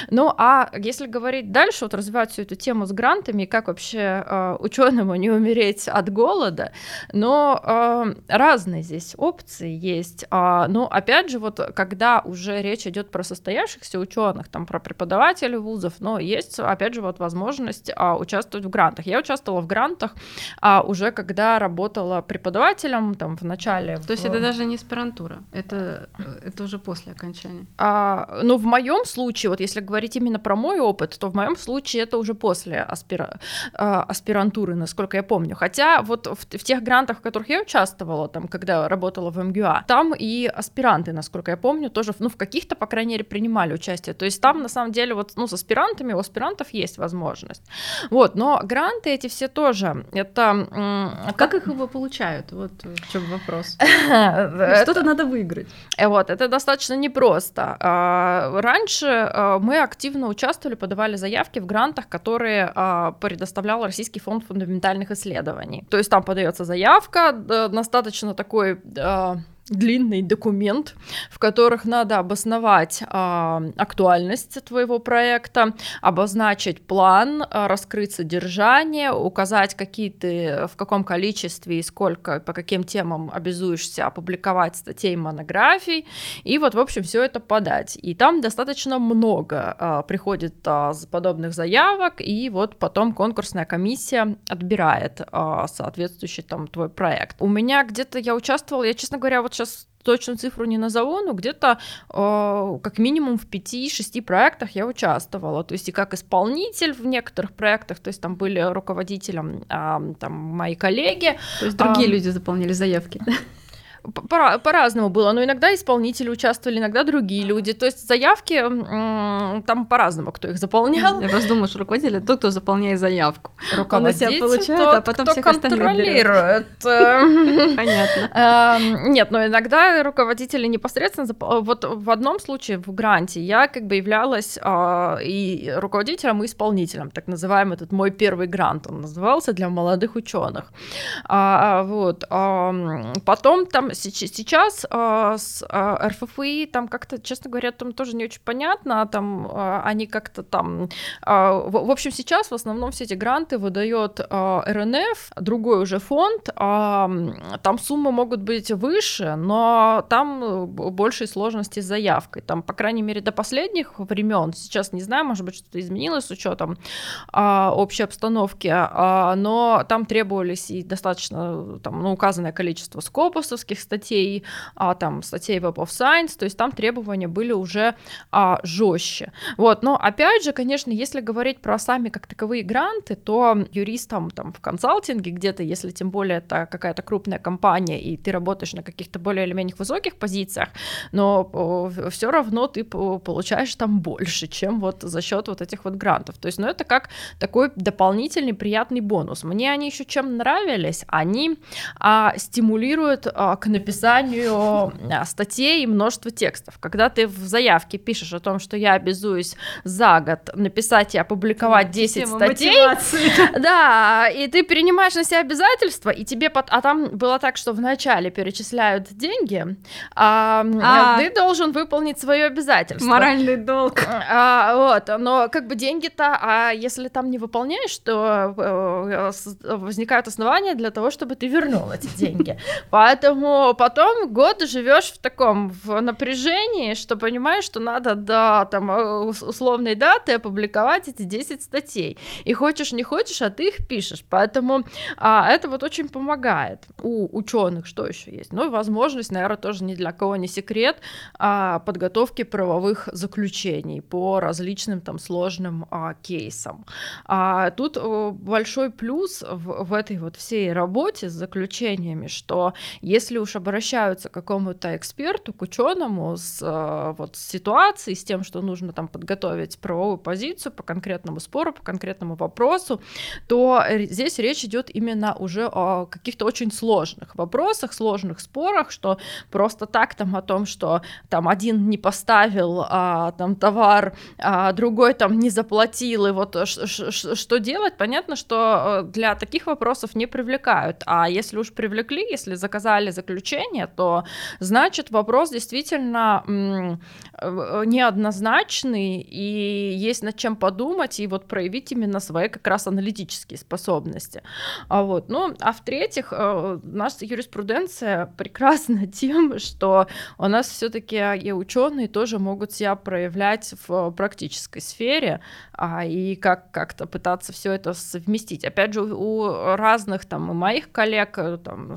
C: Ну, а если говорить дальше, вот развивать всю эту тему с грантами, как вообще э, ученому не умереть от голода, но разные здесь опции есть, а, но опять же, вот когда уже речь идет про состоявшихся ученых, там про преподавателей вузов, но есть, опять же, вот возможность а, участвовать в грантах. Я участвовала в грантах а, уже когда работала преподавателем там в начале.
A: То в... есть это даже не аспирантура, это, это уже после окончания.
C: А, ну, в моем случае, вот если говорить именно про мой опыт, то в моем случае это уже после аспира... а, аспирантуры, насколько я помню. Хотя вот в, в тех грантах, в которых я участвовала, там, когда работала в МГУА, там и аспирантура аспиранты, насколько я помню, тоже, ну, в каких-то, по крайней мере, принимали участие. То есть там, на самом деле, вот, ну, с аспирантами, у аспирантов есть возможность. Вот, но гранты эти все тоже, это...
A: А как их его получают? Вот в чем вопрос. Что-то надо выиграть.
C: Э, вот, это достаточно непросто. А, раньше а, мы активно участвовали, подавали заявки в грантах, которые предоставлял Российский фонд фундаментальных исследований. То есть там подается заявка, достаточно такой длинный документ, в которых надо обосновать э, актуальность твоего проекта, обозначить план, э, раскрыть содержание, указать, какие ты, в каком количестве и сколько, по каким темам обязуешься опубликовать статей, монографий, и вот, в общем, все это подать. И там достаточно много э, приходит э, подобных заявок, и вот потом конкурсная комиссия отбирает э, соответствующий там твой проект. У меня где-то я участвовала, я, честно говоря, вот сейчас точную цифру не назову, но где-то э, как минимум в 5-6 проектах я участвовала. То есть и как исполнитель в некоторых проектах, то есть там были руководителем э, там мои коллеги.
A: То есть другие э, люди заполнили заявки.
C: По- по-разному было, но иногда исполнители участвовали, иногда другие люди. То есть заявки там по-разному, кто их заполнял.
A: Я просто думаю, что руководитель тот, кто заполняет заявку.
C: Руководитель получает, тот, а потом кто всех контролирует.
A: Понятно.
C: Эм, нет, но иногда руководители непосредственно... Вот в одном случае в гранте я как бы являлась а, и руководителем, и исполнителем, так называемый этот мой первый грант, он назывался для молодых ученых. А, вот. Потом там сейчас а, с РФФИ там как-то, честно говоря, там тоже не очень понятно, там они как-то там... В общем, сейчас в основном все эти гранты выдает РНФ, другой уже фонд, там суммы могут быть выше, но там э, больше сложности с заявкой. Там, по крайней мере, до последних времен, сейчас не знаю, может быть, что-то изменилось с учетом а, общей обстановки, а, но там требовались и достаточно там, ну, указанное количество скопусовских статей, а, там статей Web of Science, то есть там требования были уже а, жестче. Вот, но опять же, конечно, если говорить про сами как таковые гранты, то юристам там в консалтинге где-то, если тем более это какая-то крупная компания, и ты работаешь на каких-то более или менее высоких позициях, но все равно ты получаешь там больше, чем вот за счет вот этих вот грантов. То есть, ну, это как такой дополнительный приятный бонус. Мне они еще чем нравились? Они а, стимулируют а, к написанию а, статей и множества текстов. Когда ты в заявке пишешь о том, что я обязуюсь за год написать и опубликовать 10 статей, да, и ты принимаешь на себя обязательства, и тебе, под... а там было так, что вначале перечисляют деньги, а, а ты должен выполнить свое обязательство.
A: Моральный долг.
C: А, вот, но как бы деньги-то, а если там не выполняешь, то э, возникают основания для того, чтобы ты вернул эти деньги. Поэтому потом год живешь в таком в напряжении, что понимаешь, что надо до там э, условной даты опубликовать эти 10 статей. И хочешь, не хочешь, а ты их пишешь. Поэтому а, это вот очень помогает. У ученых что еще есть? Ну, возможность, наверное, тоже ни для кого не секрет, а, подготовки правовых заключений по различным там сложным а, кейсам. А, тут э, большой плюс в, в этой вот всей работе с заключениями, что если уж обращаются к какому-то эксперту, к ученому с э, вот с ситуацией, с тем, что нужно там подготовить правовую позицию по конкретному спору, по конкретному вопросу, то здесь речь идет именно уже о каких-то очень сложных вопросах, сложных спорах, что просто так там о том, что там один не поставил а, там товар, а другой там не заплатил, и вот что делать? Понятно, что э, для таких вопросов не привлекают, а если уж привлекли, если заказали заключение, то значит вопрос действительно э, неоднозначный, и есть над чем подумать, и вот проявить именно свои как раз аналитические способности. А вот, ну, а в-третьих, э, наша юриспруденция прекрасна тем, что у нас все-таки и ученые тоже могут себя проявлять в практической сфере, а, и как как-то пытаться все это совместить. Опять же, у разных там моих коллег, э, там,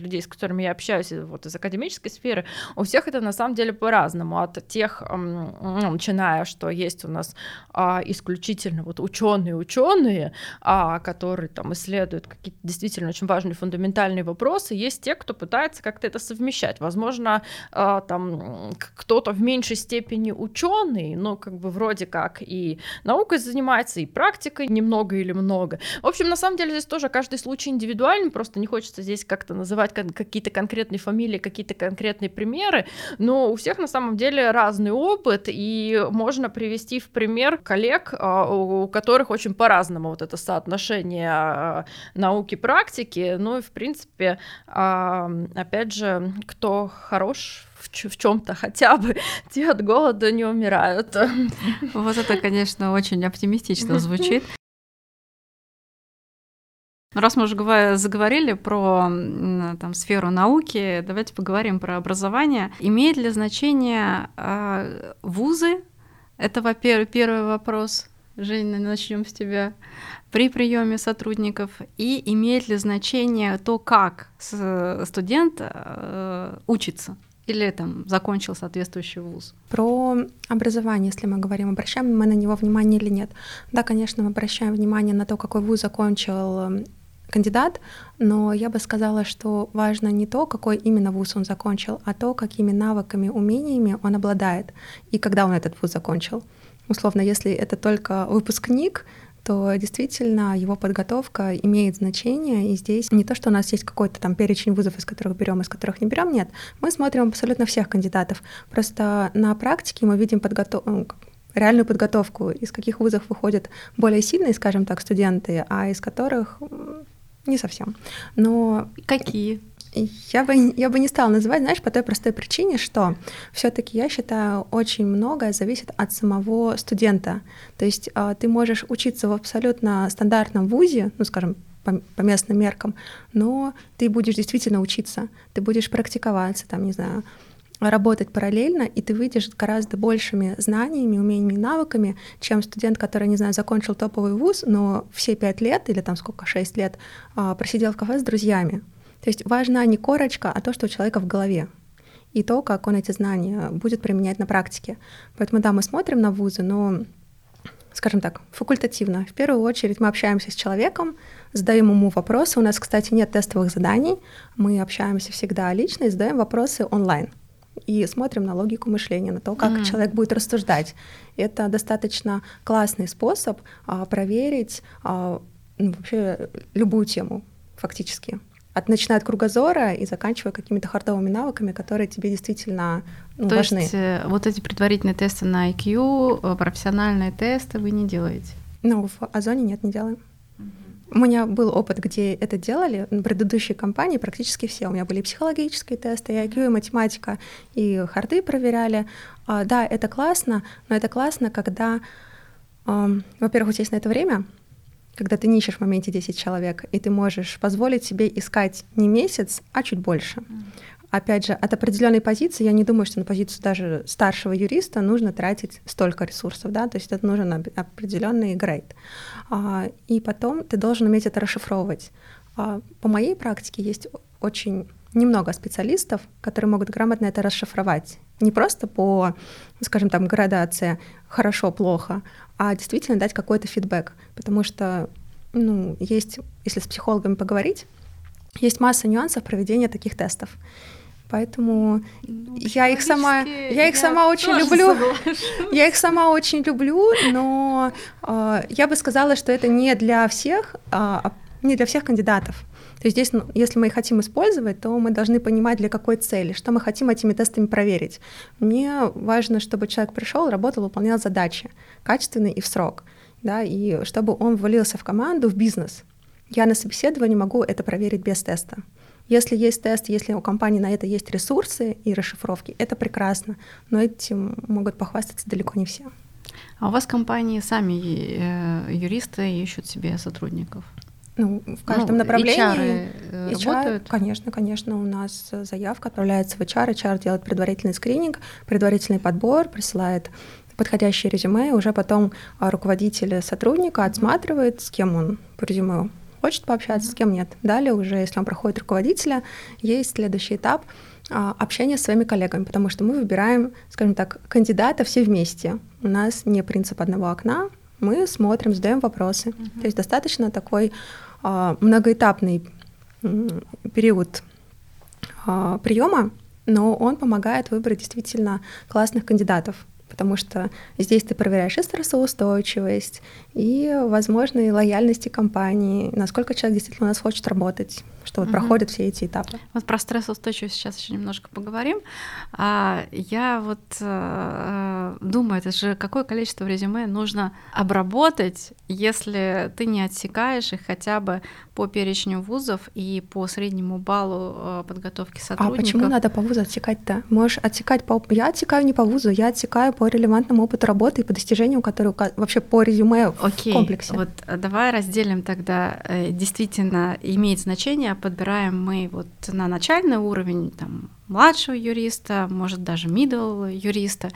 C: людей, с которыми я общаюсь, вот из академической сферы, у всех это на самом деле по-разному. От тех, ну, начиная, что есть у нас а, исключительно вот ученые-ученые, а, которые там исследуют какие-то действительно очень важные фундаментальные вопросы, есть те, кто пытается как-то это совмещать. Возможно, а, там кто-то в меньшей степени ученый, но как бы вроде как и наукой занимается, и практикой немного или много. В общем, на самом деле здесь тоже каждый случай индивидуальный, просто не хочется здесь как-то называть какие-то конкретные фамилии, какие-то конкретные примеры, но у всех на самом деле разный опыт, и можно привести в пример коллег, а, у которых очень по-разному вот это соотношение а, науки практики, ну и в принципе, а, опять же, кто хорош в, чем-то хотя бы, те от голода не умирают.
A: Вот это, конечно, очень оптимистично звучит. Раз мы уже заговорили про там, сферу науки, давайте поговорим про образование. Имеет ли значение э, вузы? Это, во-первых, первый вопрос. Женя, начнем с тебя. При приеме сотрудников. И имеет ли значение то, как студент э, учится? или там закончил соответствующий вуз?
B: Про образование, если мы говорим, обращаем мы на него внимание или нет. Да, конечно, мы обращаем внимание на то, какой вуз закончил кандидат, но я бы сказала, что важно не то, какой именно вуз он закончил, а то, какими навыками, умениями он обладает и когда он этот вуз закончил. Условно, если это только выпускник, то действительно его подготовка имеет значение. И здесь не то, что у нас есть какой-то там перечень вузов, из которых берем, из которых не берем, нет. Мы смотрим абсолютно всех кандидатов. Просто на практике мы видим подготовку ну, реальную подготовку, из каких вузов выходят более сильные, скажем так, студенты, а из которых не совсем. Но
A: какие?
B: Я бы, я бы не стала называть, знаешь, по той простой причине, что все-таки я считаю, очень многое зависит от самого студента. То есть а, ты можешь учиться в абсолютно стандартном вузе, ну, скажем, по, по местным меркам, но ты будешь действительно учиться, ты будешь практиковаться, там, не знаю, работать параллельно, и ты выйдешь гораздо большими знаниями, умениями и навыками, чем студент, который, не знаю, закончил топовый вуз, но все пять лет или там сколько, шесть лет а, просидел в кафе с друзьями. То есть важна не корочка, а то, что у человека в голове и то, как он эти знания будет применять на практике. Поэтому да, мы смотрим на вузы, но, скажем так, факультативно. В первую очередь мы общаемся с человеком, задаем ему вопросы. У нас, кстати, нет тестовых заданий, мы общаемся всегда лично и задаем вопросы онлайн и смотрим на логику мышления, на то, как mm. человек будет рассуждать. Это достаточно классный способ а, проверить а, ну, вообще любую тему фактически. От начиная от кругозора и заканчивая какими-то хардовыми навыками, которые тебе действительно ну,
A: То
B: важны.
A: есть э, вот эти предварительные тесты на IQ, э, профессиональные тесты вы не делаете?
B: Ну, в Озоне нет, не делаем. У меня был опыт, где это делали. На предыдущей компании практически все. У меня были психологические тесты, и IQ, и математика, и харды проверяли. А, да, это классно, но это классно, когда, э, во-первых, у тебя есть на это время, когда ты не ищешь в моменте 10 человек, и ты можешь позволить себе искать не месяц, а чуть больше. Опять же, от определенной позиции, я не думаю, что на позицию даже старшего юриста нужно тратить столько ресурсов, да, то есть это нужен определенный грейд. А, и потом ты должен уметь это расшифровывать. А, по моей практике есть очень немного специалистов, которые могут грамотно это расшифровать. Не просто по, скажем там, градации хорошо-плохо, а действительно дать какой-то фидбэк. Потому что, ну, есть, если с психологами поговорить, есть масса нюансов проведения таких тестов. Поэтому ну, я их сама, я их сама очень люблю. Я их сама очень люблю, но э, я бы сказала, что это не для всех, э, не для всех кандидатов. То есть здесь, ну, если мы их хотим использовать, то мы должны понимать, для какой цели, что мы хотим этими тестами проверить. Мне важно, чтобы человек пришел, работал, выполнял задачи качественно и в срок, да, и чтобы он ввалился в команду, в бизнес. Я на собеседовании могу это проверить без теста. Если есть тест, если у компании на это есть ресурсы и расшифровки, это прекрасно, но этим могут похвастаться далеко не все.
A: А у вас компании сами э, юристы ищут себе сотрудников?
B: Ну, в каждом ну, направлении.
A: HR, HR работают?
B: Конечно, конечно. У нас заявка отправляется в HR, HR делает предварительный скрининг, предварительный подбор, присылает подходящее резюме, и уже потом руководитель сотрудника отсматривает, с кем он по резюме хочет пообщаться, с кем нет. Далее уже, если он проходит руководителя, есть следующий этап а, общения с своими коллегами, потому что мы выбираем, скажем так, кандидата все вместе. У нас не принцип одного окна, мы смотрим, задаем вопросы. Uh-huh. То есть достаточно такой а, многоэтапный период а, приема, но он помогает выбрать действительно классных кандидатов потому что здесь ты проверяешь и стрессоустойчивость, и возможные лояльности компании, насколько человек действительно у нас хочет работать, что вот угу. проходят все эти этапы.
A: Вот про стрессоустойчивость сейчас еще немножко поговорим. А я вот э, думаю, это же какое количество резюме нужно обработать, если ты не отсекаешь их хотя бы по перечню вузов и по среднему баллу э, подготовки сотрудников.
B: А почему надо по вузу отсекать-то? Можешь отсекать по... Я отсекаю не по вузу, я отсекаю по релевантному опыту работы и по достижениям, которые вообще по резюме
A: Окей,
B: комплексе.
A: Вот э, давай разделим тогда. Э, действительно имеет значение, подбираем мы вот на начальный уровень, там, младшего юриста, может даже middle юриста,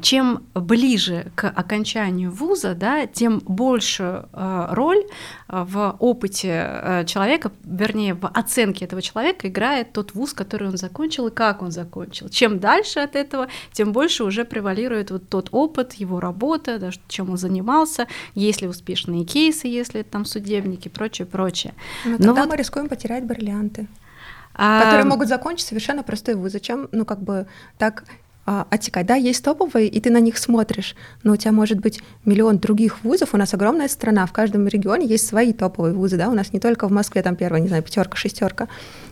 A: чем ближе к окончанию вуза, да, тем большую э, роль в опыте э, человека, вернее, в оценке этого человека играет тот вуз, который он закончил и как он закончил. Чем дальше от этого, тем больше уже превалирует вот тот опыт, его работа, да, чем он занимался, есть ли успешные кейсы, если там судебники, прочее, прочее.
B: Но, Но тогда вот... мы рискуем потерять бриллианты. А... Которые могут закончить совершенно простой вуз. Зачем, ну, как бы так а, отекать. Да, есть топовые, и ты на них смотришь, но у тебя может быть миллион других вузов. У нас огромная страна, в каждом регионе есть свои топовые вузы, да, у нас не только в Москве там первая, не знаю, пятерка, шестерка.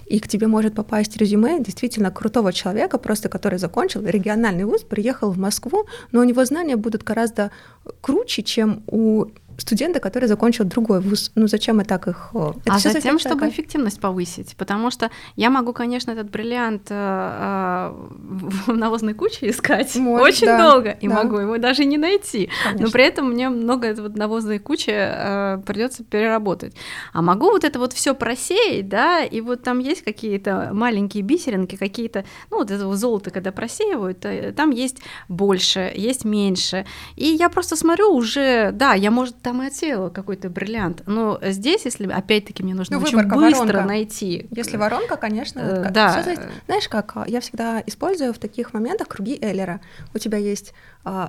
B: И к тебе может попасть резюме действительно крутого человека, просто который закончил региональный вуз, приехал в Москву, но у него знания будут гораздо круче, чем у студента, который закончил другой вуз. Ну зачем мы так их...
A: Это а затем, чтобы такая... эффективность повысить. Потому что я могу, конечно, этот бриллиант э, э, в навозной куче искать Может, очень да, долго, и да. могу его даже не найти. Конечно. Но при этом мне много вот навозной кучи э, придется переработать. А могу вот это вот все просеять, да, и вот там есть какие-то маленькие бисеринки, какие-то, ну вот этого золота, когда просеивают, там есть больше, есть меньше. И я просто смотрю уже, да, я, может, отсеяла какой-то бриллиант. Но здесь, если опять-таки мне нужно ну, очень выборка, быстро воронка. найти.
B: Если воронка, конечно, э, да. Зависит, знаешь как, я всегда использую в таких моментах круги Эллера. У тебя есть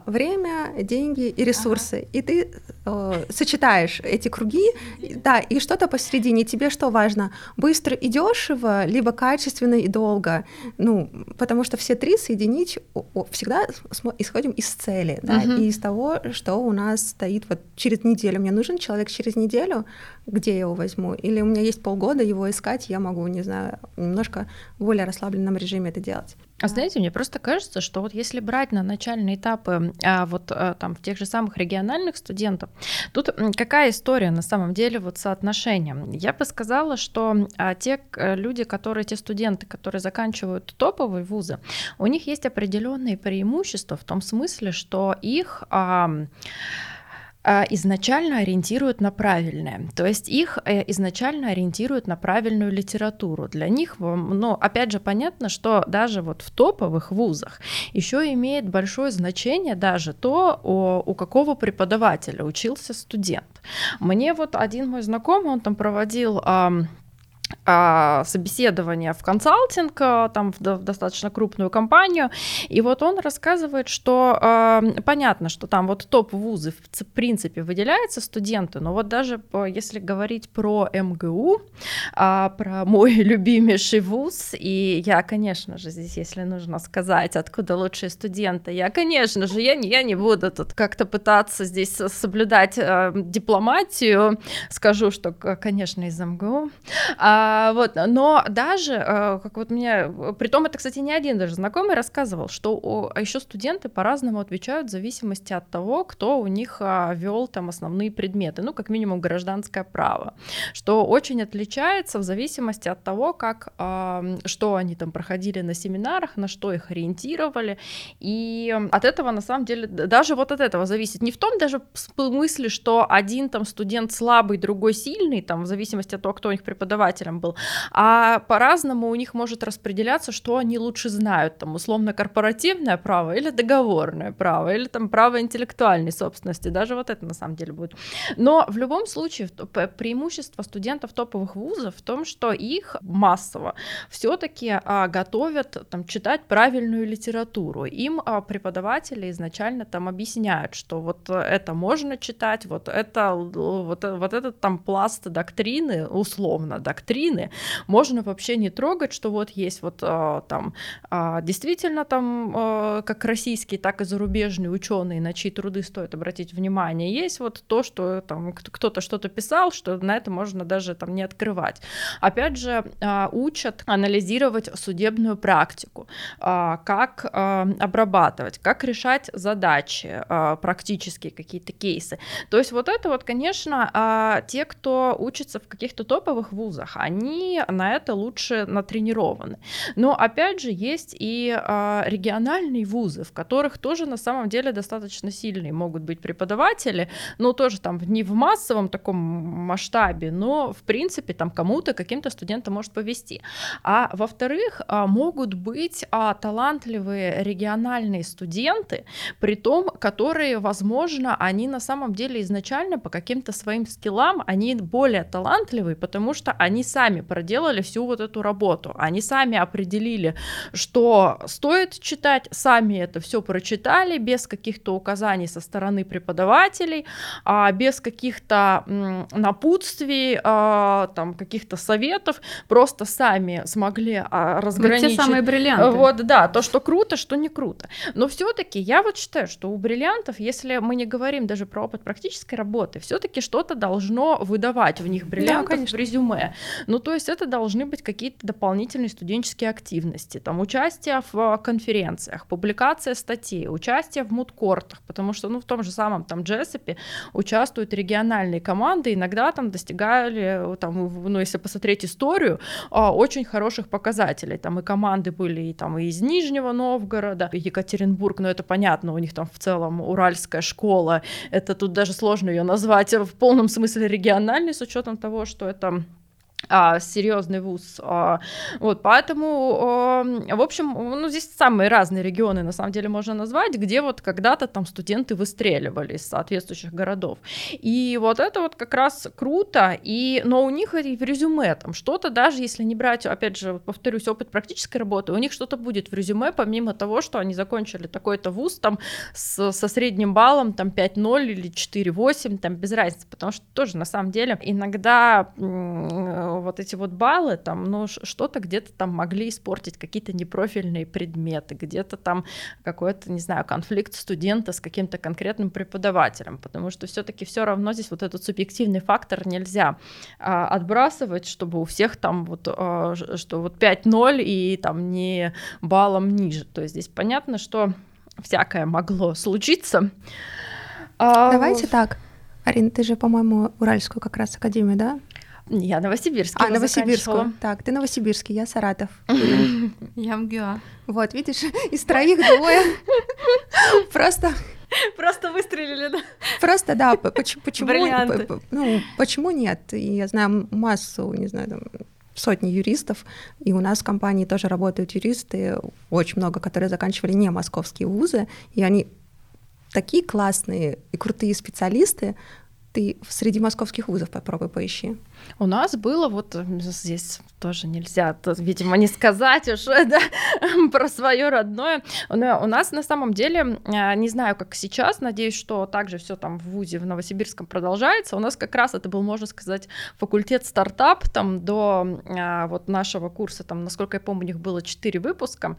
B: время, деньги и ресурсы, ага. и ты э, сочетаешь эти круги, да, и что-то посередине. Тебе что важно? Быстро и дешево, либо качественно и долго. Ну, потому что все три соединить всегда исходим из цели, да, угу. и из того, что у нас стоит вот через неделю. Мне нужен человек через неделю, где я его возьму? Или у меня есть полгода его искать, я могу, не знаю, немножко в более расслабленном режиме это делать.
C: А знаете, мне просто кажется, что вот если брать на начальные этапы а, вот а, там в тех же самых региональных студентов, тут какая история на самом деле вот соотношения? Я бы сказала, что а, те люди, которые, те студенты, которые заканчивают топовые вузы, у них есть определенные преимущества в том смысле, что их а, изначально ориентируют на правильное. То есть их э, изначально ориентируют на правильную литературу. Для них, ну, опять же, понятно, что даже вот в топовых вузах еще имеет большое значение даже то, у какого преподавателя учился студент. Мне вот один мой знакомый, он там проводил а, собеседование в консалтинг, а, там в, в достаточно крупную компанию, и вот он рассказывает, что э, понятно, что там вот топ вузы в принципе выделяются студенты, но вот даже если говорить про МГУ, э, про мой любимейший вуз, и я, конечно же, здесь, если нужно сказать, откуда лучшие студенты, я, конечно же, я не, я не буду тут как-то пытаться здесь соблюдать э, дипломатию, скажу, что, конечно, из МГУ, а, а, вот, но даже, а, как вот мне, при том это, кстати, не один даже знакомый рассказывал, что а еще студенты по-разному отвечают в зависимости от того, кто у них вел там основные предметы, ну, как минимум, гражданское право, что очень отличается в зависимости от того, как, что они там проходили на семинарах, на что их ориентировали, и от этого, на самом деле, даже вот от этого зависит, не в том даже смысле, что один там студент слабый, другой сильный, там, в зависимости от того, кто у них преподаватель, был, а по-разному у них может распределяться, что они лучше знают, там, условно, корпоративное право или договорное право, или там право интеллектуальной собственности, даже вот это на самом деле будет. Но в любом случае преимущество студентов топовых вузов в том, что их массово все-таки а, готовят там, читать правильную литературу. Им а, преподаватели изначально там объясняют, что вот это можно читать, вот это вот, вот этот там пласт доктрины, условно доктрины, доктрины можно вообще не трогать, что вот есть вот а, там а, действительно там а, как российские, так и зарубежные ученые, на чьи труды стоит обратить внимание, есть вот то, что там кто-то что-то писал, что на это можно даже там не открывать. Опять же, учат анализировать судебную практику, как обрабатывать, как решать задачи, практические какие-то кейсы. То есть вот это вот, конечно, те, кто учится в каких-то топовых вузах, они они на это лучше натренированы. Но опять же есть и а, региональные вузы, в которых тоже на самом деле достаточно сильные могут быть преподаватели, но тоже там не в массовом таком масштабе, но в принципе там кому-то, каким-то студентам может повести. А во-вторых, а, могут быть а, талантливые региональные студенты, при том, которые, возможно, они на самом деле изначально по каким-то своим скиллам, они более талантливые, потому что они сами проделали всю вот эту работу, они сами определили, что стоит читать, сами это все прочитали, без каких-то указаний со стороны преподавателей, а без каких-то напутствий, а, там, каких-то советов, просто сами смогли а, разграничить. Вот
A: те самые бриллианты.
C: Вот, да, то, что круто, что не круто. Но все-таки я вот считаю, что у бриллиантов, если мы не говорим даже про опыт практической работы, все-таки что-то должно выдавать в них бриллиантов да, в резюме. Ну, то есть это должны быть какие-то дополнительные студенческие активности, там, участие в конференциях, публикация статей, участие в мудкортах, потому что, ну, в том же самом там Джессопе участвуют региональные команды, иногда там достигали, там, ну, если посмотреть историю, а, очень хороших показателей, там и команды были и там и из Нижнего Новгорода, и Екатеринбург, но это понятно, у них там в целом уральская школа, это тут даже сложно ее назвать в полном смысле региональной, с учетом того, что это а, серьезный вуз. А, вот, поэтому, а, в общем, ну, здесь самые разные регионы, на самом деле, можно назвать, где вот когда-то там студенты выстреливали из соответствующих городов. И вот это вот как раз круто, и, но у них и в резюме там что-то, даже если не брать, опять же, повторюсь, опыт практической работы, у них что-то будет в резюме, помимо того, что они закончили такой-то вуз там с, со средним баллом там 5.0 или 4.8, там без разницы, потому что тоже на самом деле иногда вот эти вот баллы, там, ну, что-то где-то там могли испортить, какие-то непрофильные предметы, где-то там какой-то, не знаю, конфликт студента с каким-то конкретным преподавателем, потому что все-таки все равно здесь вот этот субъективный фактор нельзя а, отбрасывать, чтобы у всех там вот, а, что вот 5-0 и там не баллом ниже. То есть здесь понятно, что всякое могло случиться.
B: А, Давайте так. Арина, ты же, по-моему, Уральскую как раз академию, да?
C: Я Новосибирский.
B: А, Новосибирскую. Так, ты Новосибирский, я Саратов.
A: Я МГУА.
B: Вот, видишь, из троих двое. Просто...
C: Просто выстрелили, да?
B: Просто, да, почему, почему, ну, почему нет? И я знаю массу, не знаю, там, сотни юристов, и у нас в компании тоже работают юристы, очень много, которые заканчивали не московские вузы, и они такие классные и крутые специалисты, ты среди московских вузов попробуй поищи.
C: У нас было вот здесь тоже нельзя, видимо, не сказать уже да, про свое родное. У нас на самом деле, а, не знаю, как сейчас, надеюсь, что также все там в ВУЗе в Новосибирском продолжается. У нас как раз это был, можно сказать, факультет стартап там до а, вот нашего курса, там, насколько я помню, у них было 4 выпуска,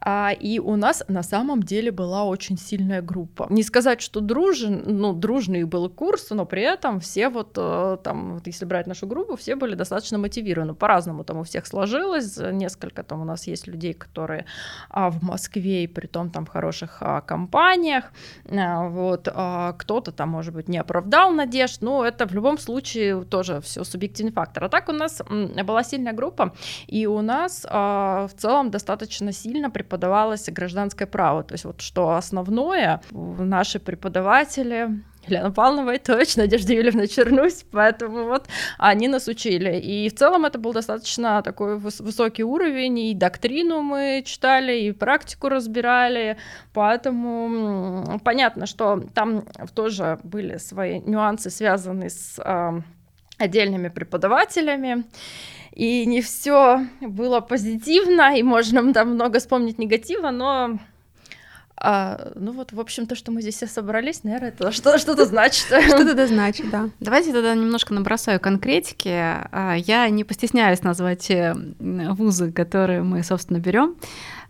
C: а, и у нас на самом деле была очень сильная группа. Не сказать, что дружен, ну, дружный был курс, но при этом все вот э, там, вот если брать нашу группу, все были достаточно мотивированы. По-разному там у всех сложилось. Несколько там у нас есть людей, которые а, в Москве и при том там в хороших а, компаниях. А, вот а, кто-то там, может быть, не оправдал надежд. Но это в любом случае тоже все субъективный фактор. А так у нас была сильная группа, и у нас а, в целом достаточно сильно преподавалось гражданское право. То есть вот что основное, наши преподаватели Елена Павловна Войтович, Надежда Юрьевна Чернусь, поэтому вот они нас учили. И в целом это был достаточно такой высокий уровень, и доктрину мы читали, и практику разбирали, поэтому понятно, что там тоже были свои нюансы, связанные с э, отдельными преподавателями, и не все было позитивно, и можно там много вспомнить негатива, но а, ну вот, в общем, то, что мы здесь все собрались, наверное, это что- что-то значит.
B: Что-то это значит, да.
A: Давайте тогда немножко набросаю конкретики. А, я не постесняюсь назвать вузы, которые мы, собственно, берем.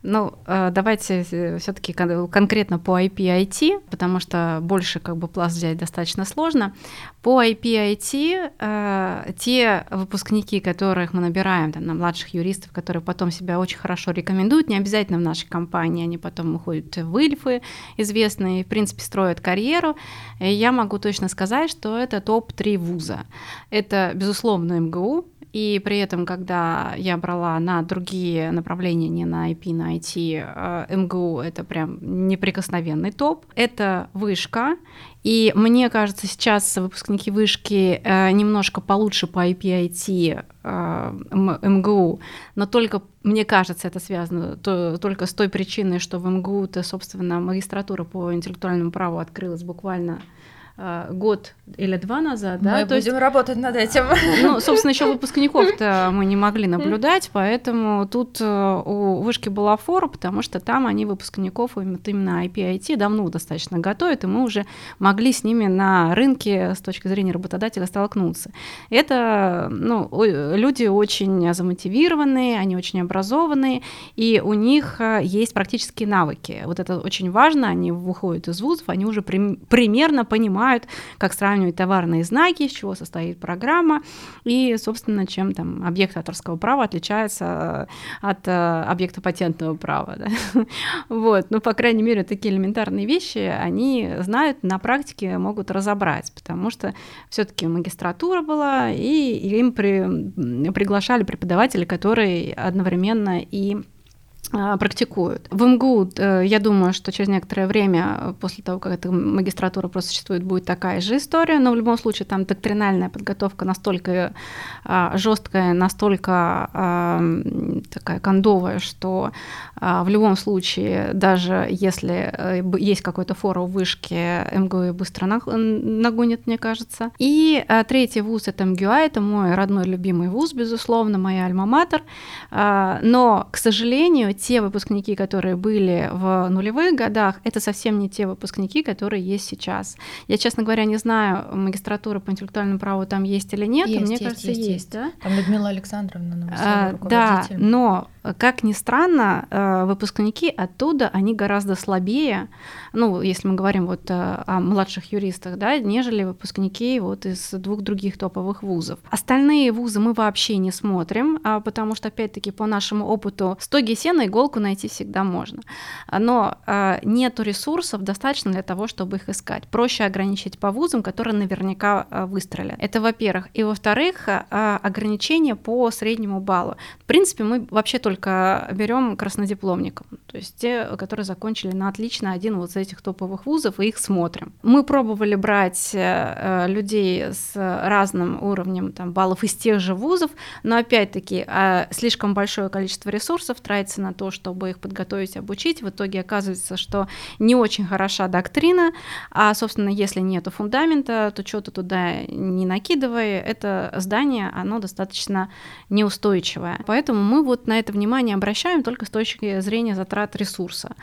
A: Ну, э, давайте э, все-таки конкретно по IP-IT, потому что больше как бы пласт взять достаточно сложно. По IP-IT э, те выпускники, которых мы набираем, там, на младших юристов, которые потом себя очень хорошо рекомендуют, не обязательно в нашей компании, они потом уходят в Ильфы известные, в принципе, строят карьеру. И я могу точно сказать, что это топ-3 вуза. Это, безусловно, МГУ, И при этом, когда я брала на другие направления, не на IP, на IT, э, МГУ это прям неприкосновенный топ. Это вышка. И мне кажется, сейчас выпускники вышки э, немножко получше по IP IT э, МГУ, но только, мне кажется, это связано то, только с той причиной, что в МГУ-то, собственно, магистратура по интеллектуальному праву открылась буквально год или два назад,
C: мы
A: да,
C: то будем есть, работать над этим.
A: Ну, собственно, еще выпускников-то мы не могли наблюдать, поэтому тут э, у вышки была фора, потому что там они выпускников именно IP-IT давно достаточно готовят, и мы уже могли с ними на рынке с точки зрения работодателя столкнуться. Это, ну, люди очень замотивированные, они очень образованные, и у них э, есть практические навыки. Вот это очень важно, они выходят из вузов, они уже примерно понимают, понимают, как сравнивать товарные знаки, из чего состоит программа, и, собственно, чем там объект авторского права отличается э, от э, объекта патентного права. Да? Вот, ну, по крайней мере, такие элементарные вещи они знают, на практике могут разобрать, потому что все-таки магистратура была, и им при, приглашали преподаватели, которые одновременно и практикуют. В МГУ, э, я думаю, что через некоторое время, э, после того, как эта магистратура просто существует, будет такая же история, но в любом случае там доктринальная подготовка настолько жесткая, настолько такая кондовая, что в любом случае, даже если э, есть какой-то форум в вышке, МГУ быстро нагонит, мне кажется. И третий вуз — это МГУА, это мой родной любимый вуз, безусловно, моя альма-матер, но, к сожалению, те выпускники, которые были в нулевых годах, это совсем не те выпускники, которые есть сейчас. Я, честно говоря, не знаю, магистратура по интеллектуальному праву там есть или нет,
C: есть,
A: мне
C: есть,
A: кажется,
C: есть,
A: есть,
C: есть.
A: да?
C: Там Людмила Александровна,
A: а, Да, но как ни странно, э, выпускники оттуда, они гораздо слабее, ну, если мы говорим вот э, о младших юристах, да, нежели выпускники вот из двух других топовых вузов. Остальные вузы мы вообще не смотрим, а, потому что, опять-таки, по нашему опыту, стоги сена, иголку найти всегда можно. Но э, нету ресурсов достаточно для того, чтобы их искать. Проще ограничить по вузам, которые наверняка выстрелят. Это, во-первых. И, во-вторых, ограничения по среднему баллу. В принципе, мы вообще только берем краснодипломников, то есть те, которые закончили на отлично один вот из этих топовых вузов, и их смотрим. Мы пробовали брать э, людей с разным уровнем там, баллов из тех же вузов, но опять-таки э, слишком большое количество ресурсов тратится на то, чтобы их подготовить, обучить. В итоге оказывается, что не очень хороша доктрина, а, собственно, если нету фундамента, то что-то туда не накидывая, это здание, оно достаточно неустойчивое. Поэтому мы вот на это внимание обращаем только с точки зрения затрат ресурса.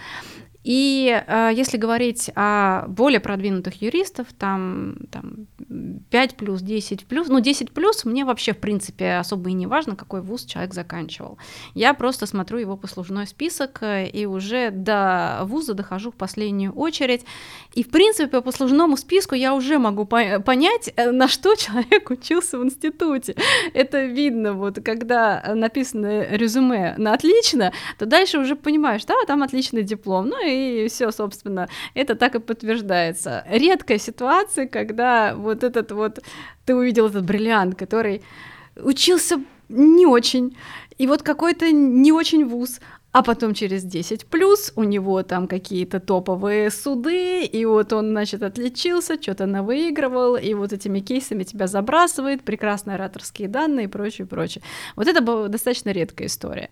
A: И э, если говорить о более продвинутых юристов, там, там 5 плюс, 10 плюс, ну 10 плюс мне вообще в принципе особо и не важно, какой вуз человек заканчивал. Я просто смотрю его послужной список э, и уже до вуза дохожу в последнюю очередь. И в принципе по послужному списку я уже могу по понять, э, на что человек учился в институте. Это видно, вот когда написано резюме на отлично, то дальше уже понимаешь, да, там отличный диплом. Ну и все, собственно, это так и подтверждается. Редкая ситуация, когда вот этот вот, ты увидел этот бриллиант, который учился не очень, и вот какой-то не очень вуз, а потом через 10 плюс у него там какие-то топовые суды, и вот он, значит, отличился, что-то навыигрывал, и вот этими кейсами тебя забрасывает, прекрасные ораторские данные и прочее, прочее. Вот это была достаточно редкая история.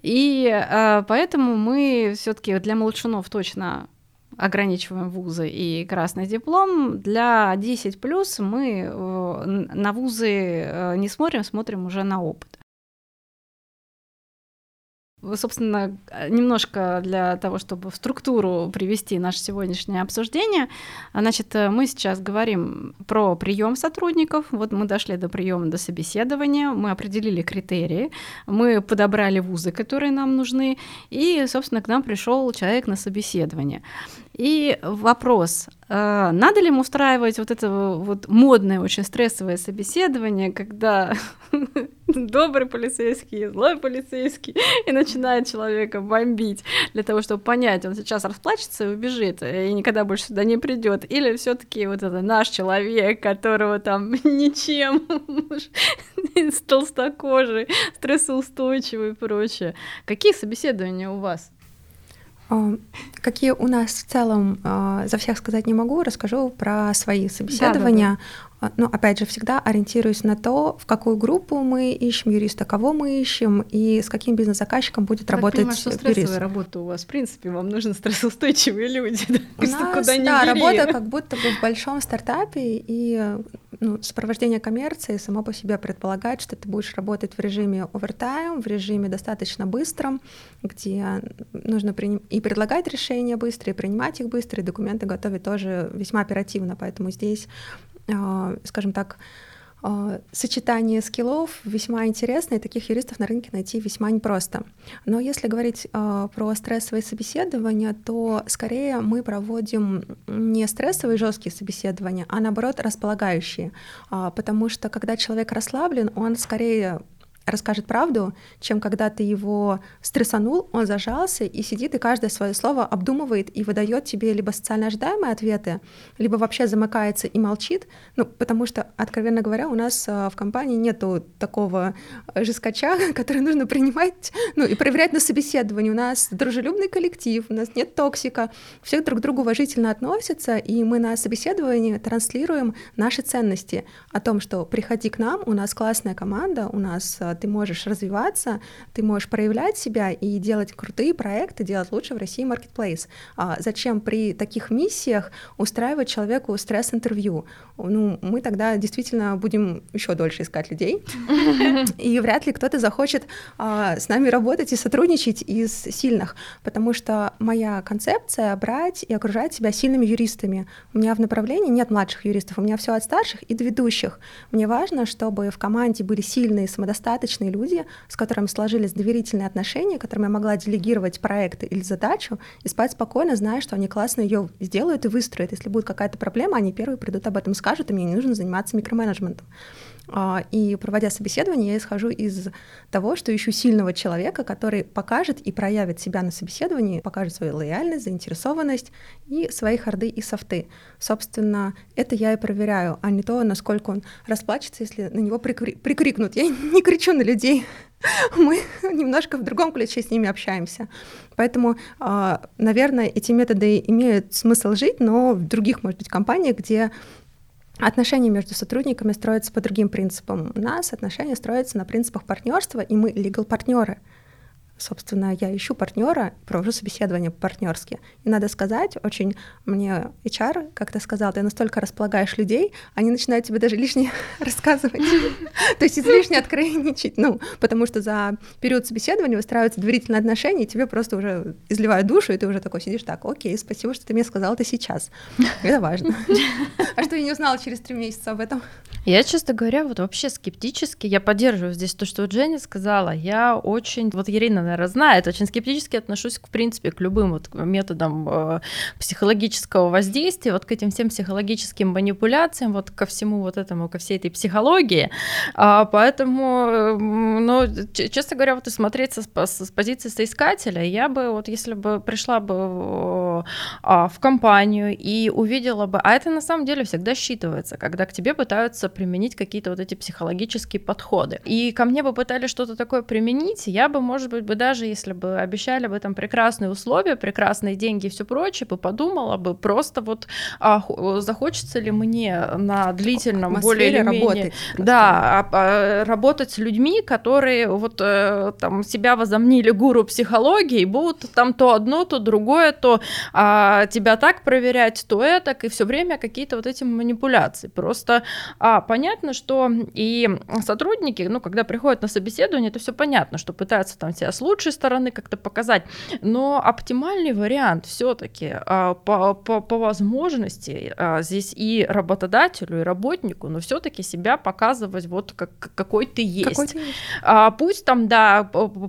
A: И э, поэтому мы все-таки для молчунов точно ограничиваем вузы и красный диплом. Для 10 плюс мы э, на вузы э, не смотрим, смотрим уже на опыт. Собственно, немножко для того, чтобы в структуру привести наше сегодняшнее обсуждение, значит, мы сейчас говорим про прием сотрудников. Вот мы дошли до приема, до собеседования, мы определили критерии, мы подобрали вузы, которые нам нужны, и, собственно, к нам пришел человек на собеседование. И вопрос, э, надо ли ему устраивать вот это вот модное, очень стрессовое собеседование, когда добрый полицейский, злой полицейский, и начинает человека бомбить для того, чтобы понять, он сейчас расплачется и убежит, и никогда больше сюда не придет, или все таки вот это наш человек, которого там ничем, толстокожий, стрессоустойчивый и прочее. Какие собеседования у вас?
B: А, какие у нас в целом, а, за всех сказать не могу, расскажу про свои собеседования. Да, да, ну, опять же, всегда ориентируюсь на то, в какую группу мы ищем юриста, кого мы ищем и с каким бизнес-заказчиком будет
A: так
B: работать
A: понимаю, что стрессовая юрист. работа у вас, в принципе, вам нужны стрессоустойчивые люди. Да?
B: У нас, куда да, бери. работа как будто бы в большом стартапе, и ну, сопровождение коммерции само по себе предполагает, что ты будешь работать в режиме овертайм, в режиме достаточно быстром, где нужно приним... и предлагать решения быстрые, и принимать их быстро, и документы готовить тоже весьма оперативно, поэтому здесь а, скажем так, а, сочетание скиллов весьма интересно, и таких юристов на рынке найти весьма непросто. Но если говорить а, про стрессовые собеседования, то скорее мы проводим не стрессовые жесткие собеседования, а наоборот располагающие, потому что когда человек расслаблен, он скорее расскажет правду, чем когда ты его стрессанул, он зажался и сидит и каждое свое слово обдумывает и выдает тебе либо социально ожидаемые ответы, либо вообще замыкается и молчит. Ну, потому что, откровенно говоря, у нас а, в компании нету такого жескача, который нужно принимать, ну, и проверять на собеседовании. У нас дружелюбный коллектив, у нас нет токсика, все друг к другу уважительно относятся, и мы на собеседовании транслируем наши ценности о том, что приходи к нам, у нас классная команда, у нас а, ты можешь развиваться, ты можешь проявлять себя и делать крутые проекты, делать лучше в России маркетплейс. А зачем при таких миссиях устраивать человеку стресс-интервью? Ну, мы тогда действительно будем еще дольше искать людей, и вряд ли кто-то захочет а, с нами работать и сотрудничать из сильных, потому что моя концепция брать и окружать себя сильными юристами. У меня в направлении нет младших юристов, у меня все от старших и до ведущих. Мне важно, чтобы в команде были сильные, самодостаточные самодостаточные люди, с которыми сложились доверительные отношения, которым я могла делегировать проекты или задачу и спать спокойно, зная, что они классно ее сделают и выстроят. Если будет какая-то проблема, они первые придут об этом скажут, и мне не нужно заниматься микроменеджментом. А, и проводя собеседование, я исхожу из того, что ищу сильного человека, который покажет и проявит себя на собеседовании, покажет свою лояльность, заинтересованность и свои харды и софты. Собственно, это я и проверяю, а не то, насколько он расплачется, если на него прикри- прикрикнут. Я не кричу на людей, мы немножко в другом ключе с ними общаемся. Поэтому, а, наверное, эти методы имеют смысл жить, но в других, может быть, компаниях, где Отношения между сотрудниками строятся по другим принципам. У нас отношения строятся на принципах партнерства, и мы legal партнеры. Собственно, я ищу партнера, провожу собеседование по-партнерски. И надо сказать, очень мне HR как-то сказал, ты настолько располагаешь людей, они начинают тебе даже лишнее рассказывать. То есть излишне откровенничать. Ну, потому что за период собеседования выстраиваются доверительные отношения, и тебе просто уже изливают душу, и ты уже такой сидишь так, окей, спасибо, что ты мне сказал это сейчас. Это важно. А что я не узнала через три месяца об этом?
C: Я, честно говоря, вот вообще скептически, я поддерживаю здесь то, что Дженни сказала, я очень, вот Ирина, наверное, знает, очень скептически отношусь, в принципе, к любым вот методам э, психологического воздействия, вот к этим всем психологическим манипуляциям, вот ко всему вот этому, ко всей этой психологии. А, поэтому, ну, честно говоря, вот и смотреть со, с, с позиции соискателя, я бы, вот если бы пришла бы а, в компанию и увидела бы, а это на самом деле всегда считывается, когда к тебе пытаются применить какие-то вот эти психологические подходы. И ко мне бы пытались что-то такое применить, я бы, может быть, бы даже если бы обещали бы там прекрасные условия, прекрасные деньги и все прочее, бы подумала бы просто вот а, захочется ли мне на длительном более или менее работать, да а, а, работать с людьми, которые вот э, там себя возомнили гуру психологии, будут там то одно, то другое, то а, тебя так проверять, то это, и все время какие-то вот эти манипуляции. Просто а, понятно, что и сотрудники, ну, когда приходят на собеседование, это все понятно, что пытаются там себя лучшей стороны как-то показать, но оптимальный вариант все-таки а, по, по, по возможности а, здесь и работодателю, и работнику, но все-таки себя показывать вот как, какой ты есть. Какой ты есть. А, пусть там, да,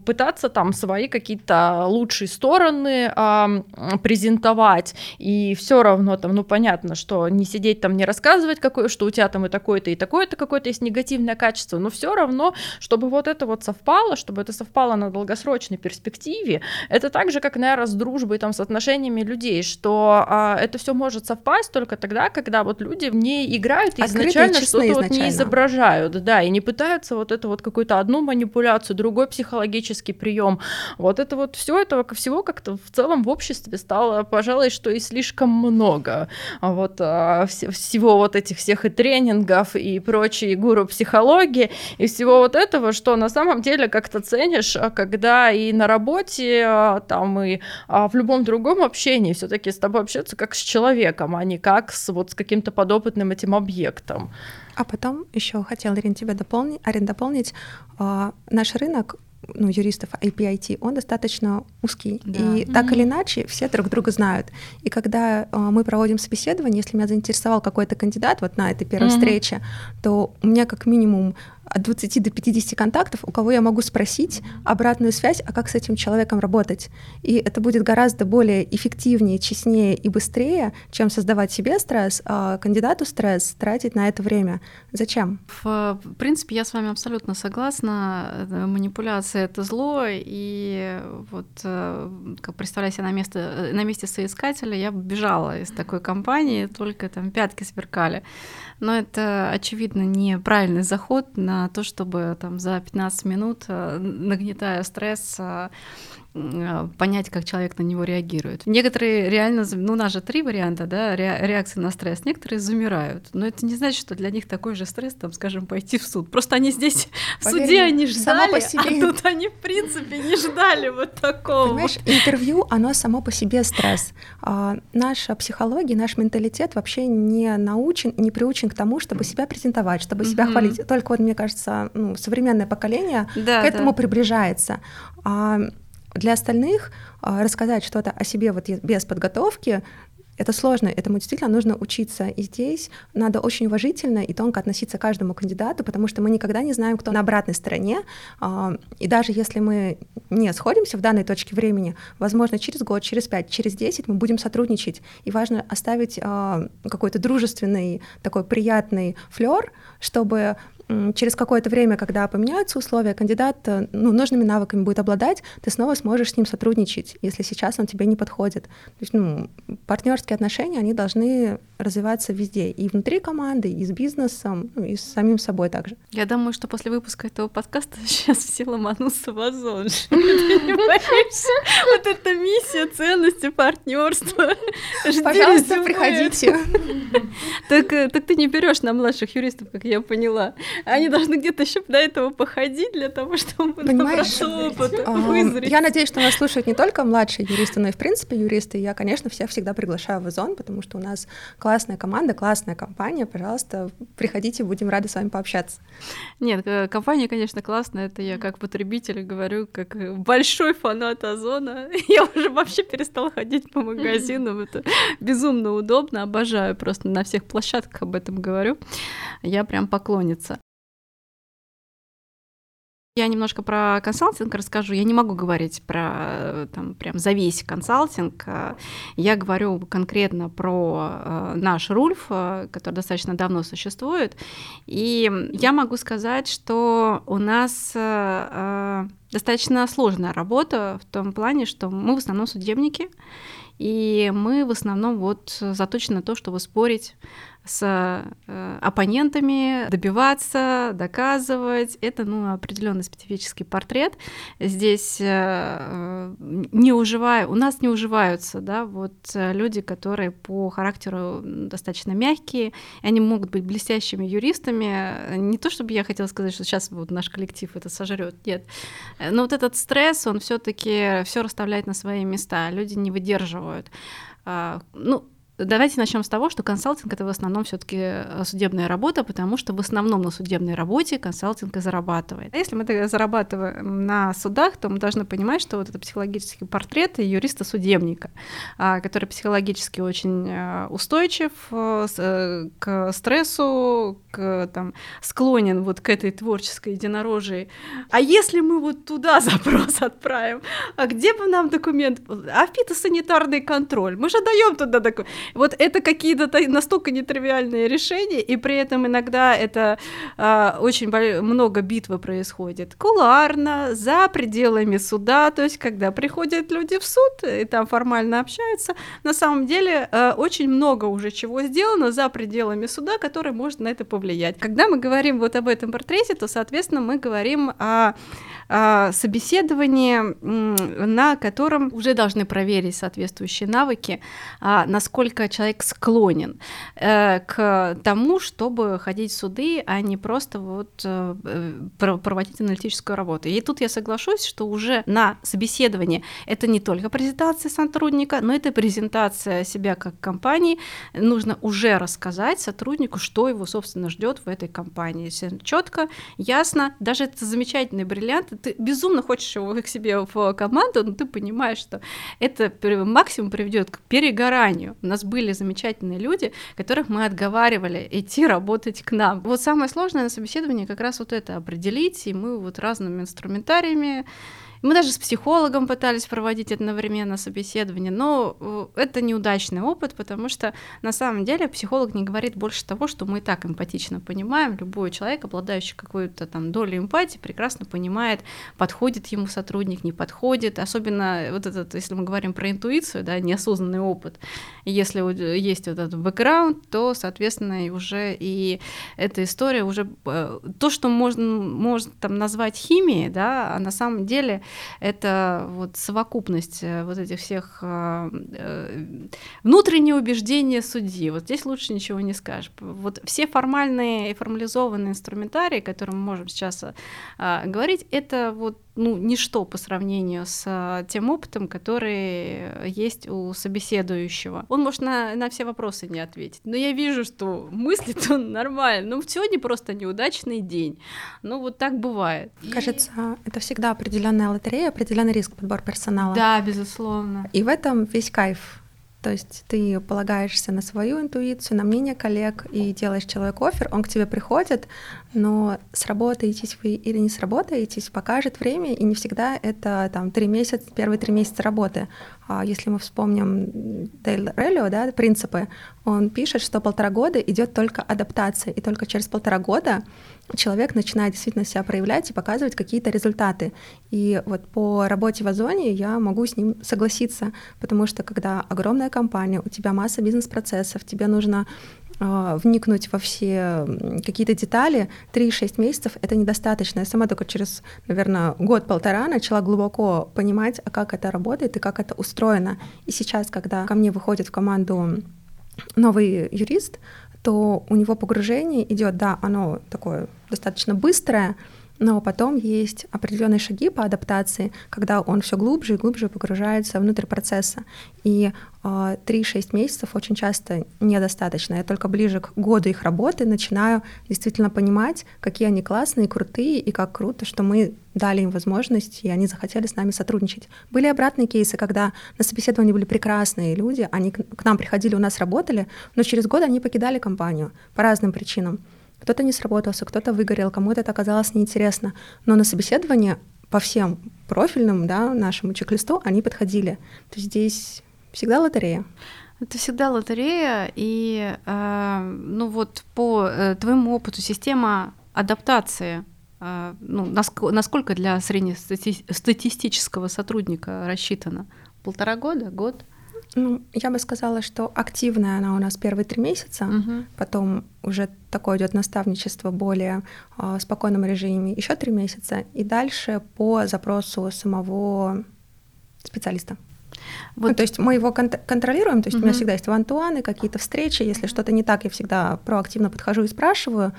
C: пытаться там свои какие-то лучшие стороны а, презентовать, и все равно там, ну, понятно, что не сидеть там, не рассказывать, какой, что у тебя там и такое-то и такое-то какое-то есть негативное качество, но все равно, чтобы вот это вот совпало, чтобы это совпало на долгосрочной перспективе, это так же, как, наверное, с дружбой, там, с отношениями людей, что а, это все может совпасть только тогда, когда вот люди в ней играют и Открытые, изначально что-то вот не изображают, да, и не пытаются вот это вот какую-то одну манипуляцию, другой психологический прием. Вот это вот все этого всего как-то в целом в обществе стало, пожалуй, что и слишком много. А вот а, всего вот этих всех и тренингов и прочие гуру психологии и всего вот этого, что на самом деле как-то ценишь, а когда и на работе, а, там и а, в любом другом общении все-таки с тобой общаться как с человеком, а не как с вот с каким-то подопытным этим объектом.
B: А потом еще хотела, Ирина, тебя дополнить, Арин, дополнить. Наш рынок ну, юристов APIT, он достаточно узкий. Да. И mm-hmm. так или иначе все друг друга знают. И когда э, мы проводим собеседование, если меня заинтересовал какой-то кандидат вот на этой первой mm-hmm. встрече, то у меня как минимум от 20 до 50 контактов, у кого я могу спросить обратную связь, а как с этим человеком работать. И это будет гораздо более эффективнее, честнее и быстрее, чем создавать себе стресс, а кандидату стресс тратить на это время. Зачем?
A: В, принципе, я с вами абсолютно согласна. Манипуляция — это зло, и вот э, как представляю себе на, место, на месте соискателя, я бежала из такой компании, только там пятки сверкали но это, очевидно, неправильный заход на то, чтобы там за 15 минут, э, нагнетая стресс, э, понять, как человек на него реагирует. Некоторые реально, ну, у нас же три варианта, да, реакции на стресс. Некоторые замирают, но это не значит, что для них такой же стресс, там, скажем, пойти в суд. Просто они здесь Поверь, в суде они ждали, по себе... а тут они, в принципе, не ждали вот такого.
B: Понимаешь, интервью, оно само по себе стресс. А, наша психология, наш менталитет вообще не научен, не приучен к тому, чтобы себя презентовать, чтобы себя mm-hmm. хвалить. Только вот, мне кажется, ну, современное поколение да, к этому да. приближается. А для остальных а, рассказать что-то о себе вот без подготовки это сложно, этому действительно нужно учиться. И здесь надо очень уважительно и тонко относиться к каждому кандидату, потому что мы никогда не знаем, кто на обратной стороне. А, и даже если мы не сходимся в данной точке времени, возможно, через год, через пять, через десять мы будем сотрудничать. И важно оставить а, какой-то дружественный, такой приятный флер, чтобы через какое-то время, когда поменяются условия, кандидат э, ну, нужными навыками будет обладать, ты снова сможешь с ним сотрудничать, если сейчас он тебе не подходит. То есть, ну, партнерские отношения, они должны развиваться везде, и внутри команды, и с бизнесом, ну, и с самим собой также.
A: Я думаю, что после выпуска этого подкаста сейчас все ломанутся в озон. Вот эта миссия, ценности, партнерства.
B: Пожалуйста, приходите.
A: Так, э, так ты не берешь на младших юристов, как я поняла. Они должны где-то еще до этого походить для того, чтобы
B: Понимаешь, опыт вызреть. Я надеюсь, что нас слушают не только младшие юристы, но и в принципе юристы. Я, конечно, всех всегда приглашаю в Озон, потому что у нас классная команда, классная компания. Пожалуйста, приходите, будем рады с вами пообщаться.
A: Нет, э, компания, конечно, классная. Это я как потребитель говорю, как большой фанат Озона. Я уже вообще перестала ходить по магазинам. Это безумно удобно. Обожаю просто на всех площадках об этом говорю. Я прям поклонница. Я немножко про консалтинг расскажу. Я не могу говорить про там, прям за весь консалтинг. Я говорю конкретно про э, наш Рульф, э, который достаточно давно существует. И я могу сказать, что у нас э, достаточно сложная работа в том плане, что мы в основном судебники, и мы в основном вот заточены на то, чтобы спорить с э, оппонентами, добиваться, доказывать. Это ну, определенный специфический портрет. Здесь э, не уживая, у нас не уживаются да, вот, э, люди, которые по характеру достаточно мягкие, они могут быть блестящими юристами. Не то, чтобы я хотела сказать, что сейчас вот наш коллектив это сожрет, нет. Но вот этот стресс, он все-таки все расставляет на свои места. Люди не выдерживают. А, ну, Давайте начнем с того, что консалтинг это в основном все-таки э, судебная работа, потому что в основном на судебной работе консалтинг и зарабатывает. А если мы зарабатываем на судах, то мы должны понимать, что вот это психологический портрет юриста-судебника, а, который психологически очень э, устойчив э, к стрессу, к, там, склонен вот к этой творческой единорожии. А если мы вот туда запрос отправим, а где бы нам документ? А фитосанитарный контроль? Мы же даем туда документ. Вот это какие-то настолько нетривиальные решения, и при этом иногда это а, очень много битвы происходит куларно, за пределами суда, то есть когда приходят люди в суд и там формально общаются, на самом деле а, очень много уже чего сделано за пределами суда, который может на это повлиять. Когда мы говорим вот об этом портрете, то, соответственно, мы говорим о собеседование, на котором уже должны проверить соответствующие навыки, а, насколько человек склонен э, к тому, чтобы ходить в суды, а не просто вот э, проводить аналитическую работу. И тут я соглашусь, что уже на собеседовании это не только презентация сотрудника, но это презентация себя как компании. Нужно уже рассказать сотруднику, что его, собственно, ждет в этой компании. Четко, ясно. Даже это замечательный бриллиант, ты безумно хочешь его к себе в команду, но ты понимаешь, что это максимум приведет к перегоранию. У нас были замечательные люди, которых мы отговаривали идти работать к нам. Вот самое сложное на собеседовании как раз вот это определить, и мы вот разными инструментариями мы даже с психологом пытались проводить одновременно собеседование, но э, это неудачный опыт, потому что на самом деле психолог не говорит больше того, что мы и так эмпатично понимаем. Любой человек, обладающий какой-то там долей эмпатии, прекрасно понимает, подходит ему сотрудник, не подходит. Особенно вот этот, если мы говорим про интуицию, да, неосознанный опыт. И если есть вот этот бэкграунд, то, соответственно, уже и эта история уже э, то, что можно, можно там назвать химией, да, а на самом деле это вот совокупность э, вот этих всех э, э, внутренние убеждения судьи. Вот здесь лучше ничего не скажешь. Вот все формальные и формализованные инструментарии, которые мы можем сейчас говорить, это вот ну, ничто по сравнению с тем опытом, который есть у собеседующего. Он может на, на все вопросы не ответить, но я вижу, что мыслит он нормально. Ну, сегодня просто неудачный день. Ну, вот так бывает.
B: Кажется, И... это всегда определенная лотерея, определенный риск подбор персонала.
A: Да, безусловно.
B: И в этом весь кайф то есть ты полагаешься на свою интуицию, на мнение коллег и делаешь человеку офер, он к тебе приходит, но сработаетесь вы или не сработаетесь, покажет время, и не всегда это там три месяца, первые три месяца работы. А если мы вспомним Дейл Релио, да, принципы, он пишет, что полтора года идет только адаптация, и только через полтора года человек начинает действительно себя проявлять и показывать какие-то результаты. И вот по работе в Озоне я могу с ним согласиться, потому что когда огромная компания, у тебя масса бизнес-процессов, тебе нужно э, вникнуть во все какие-то детали, 3-6 месяцев — это недостаточно. Я сама только через, наверное, год-полтора начала глубоко понимать, а как это работает и как это устроено. И сейчас, когда ко мне выходит в команду новый юрист, то у него погружение идет, да, оно такое достаточно быстрое, но потом есть определенные шаги по адаптации, когда он все глубже и глубже погружается внутрь процесса. И 3-6 а, месяцев очень часто недостаточно. Я только ближе к году их работы начинаю действительно понимать, какие они классные, крутые, и как круто, что мы дали им возможность, и они захотели с нами сотрудничать. Были обратные кейсы, когда на собеседовании были прекрасные люди, они к нам приходили, у нас работали, но через год они покидали компанию по разным причинам. Кто-то не сработался, кто-то выгорел, кому-то это оказалось неинтересно. Но на собеседование по всем профильным, да, нашему чек-листу они подходили. То есть здесь всегда лотерея.
A: Это всегда лотерея, и э, ну вот по э, твоему опыту система адаптации, э, ну, наск- насколько для среднестатистического сотрудника рассчитана? Полтора года, год?
B: Ну, я бы сказала, что активная она у нас первые три месяца, угу. потом уже такое идет наставничество более э, спокойном режиме еще три месяца, и дальше по запросу самого специалиста. Вот. Ну, то есть мы его кон- контролируем, то есть угу. у меня всегда есть one-to-one ы, какие-то встречи, если что-то не так, я всегда проактивно подхожу и спрашиваю.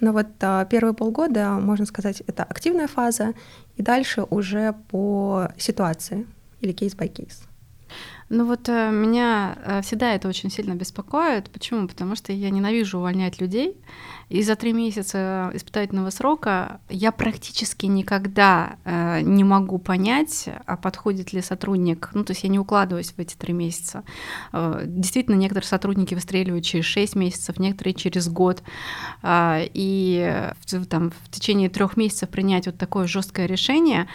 B: Но вот а, первые полгода, можно сказать, это активная фаза, и дальше уже по ситуации или case-by-case.
A: Ну вот э, меня э, всегда это очень сильно беспокоит. Почему? Потому что я ненавижу увольнять людей. И за три месяца испытательного срока я практически никогда э, не могу понять, а подходит ли сотрудник. Ну, то есть я не укладываюсь в эти три месяца. Действительно, некоторые сотрудники выстреливают через шесть месяцев, некоторые через год. И там, в течение трех месяцев принять вот такое жесткое решение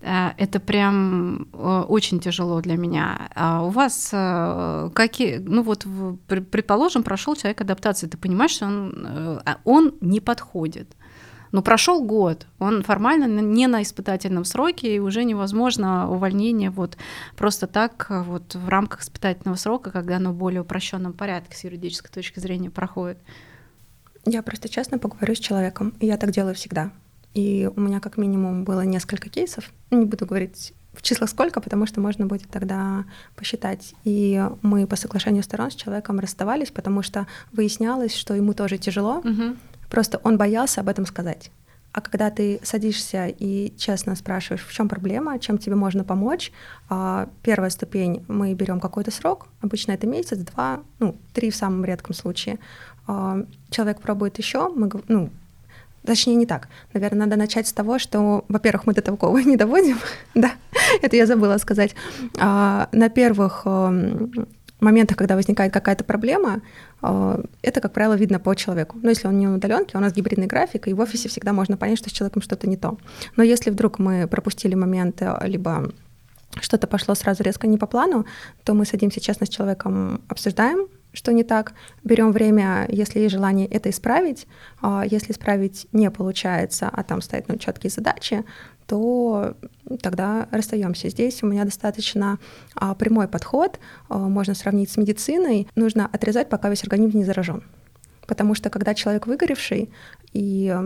A: это прям э, очень тяжело для меня. А у вас э, какие, ну вот, предположим, прошел человек адаптации, ты понимаешь, что он, а он не подходит. Но прошел год, он формально не на испытательном сроке, и уже невозможно увольнение вот просто так вот в рамках испытательного срока, когда оно в более упрощенном порядке с юридической точки зрения проходит.
B: Я просто честно поговорю с человеком, и я так делаю всегда. И у меня как минимум было несколько кейсов. Не буду говорить в числах сколько, потому что можно будет тогда посчитать. И мы по соглашению сторон с человеком расставались, потому что выяснялось, что ему тоже тяжело. Угу. Просто он боялся об этом сказать. А когда ты садишься и честно спрашиваешь, в чем проблема, чем тебе можно помочь, а, первая ступень мы берем какой-то срок, обычно это месяц, два, ну три в самом редком случае. А, человек пробует еще, мы ну Точнее, не так. Наверное, надо начать с того, что, во-первых, мы до такого не доводим. да, это я забыла сказать. А, на первых эм, моментах, когда возникает какая-то проблема, э, это, как правило, видно по человеку. Но если он не на у нас гибридный график, и в офисе всегда можно понять, что с человеком что-то не то. Но если вдруг мы пропустили моменты, либо что-то пошло сразу резко не по плану, то мы садимся честно с человеком, обсуждаем, что не так, берем время, если есть желание это исправить. А если исправить не получается, а там стоят ну, четкие задачи, то тогда расстаемся. Здесь у меня достаточно а, прямой подход, а, можно сравнить с медициной. Нужно отрезать, пока весь организм не заражен. Потому что когда человек выгоревший, и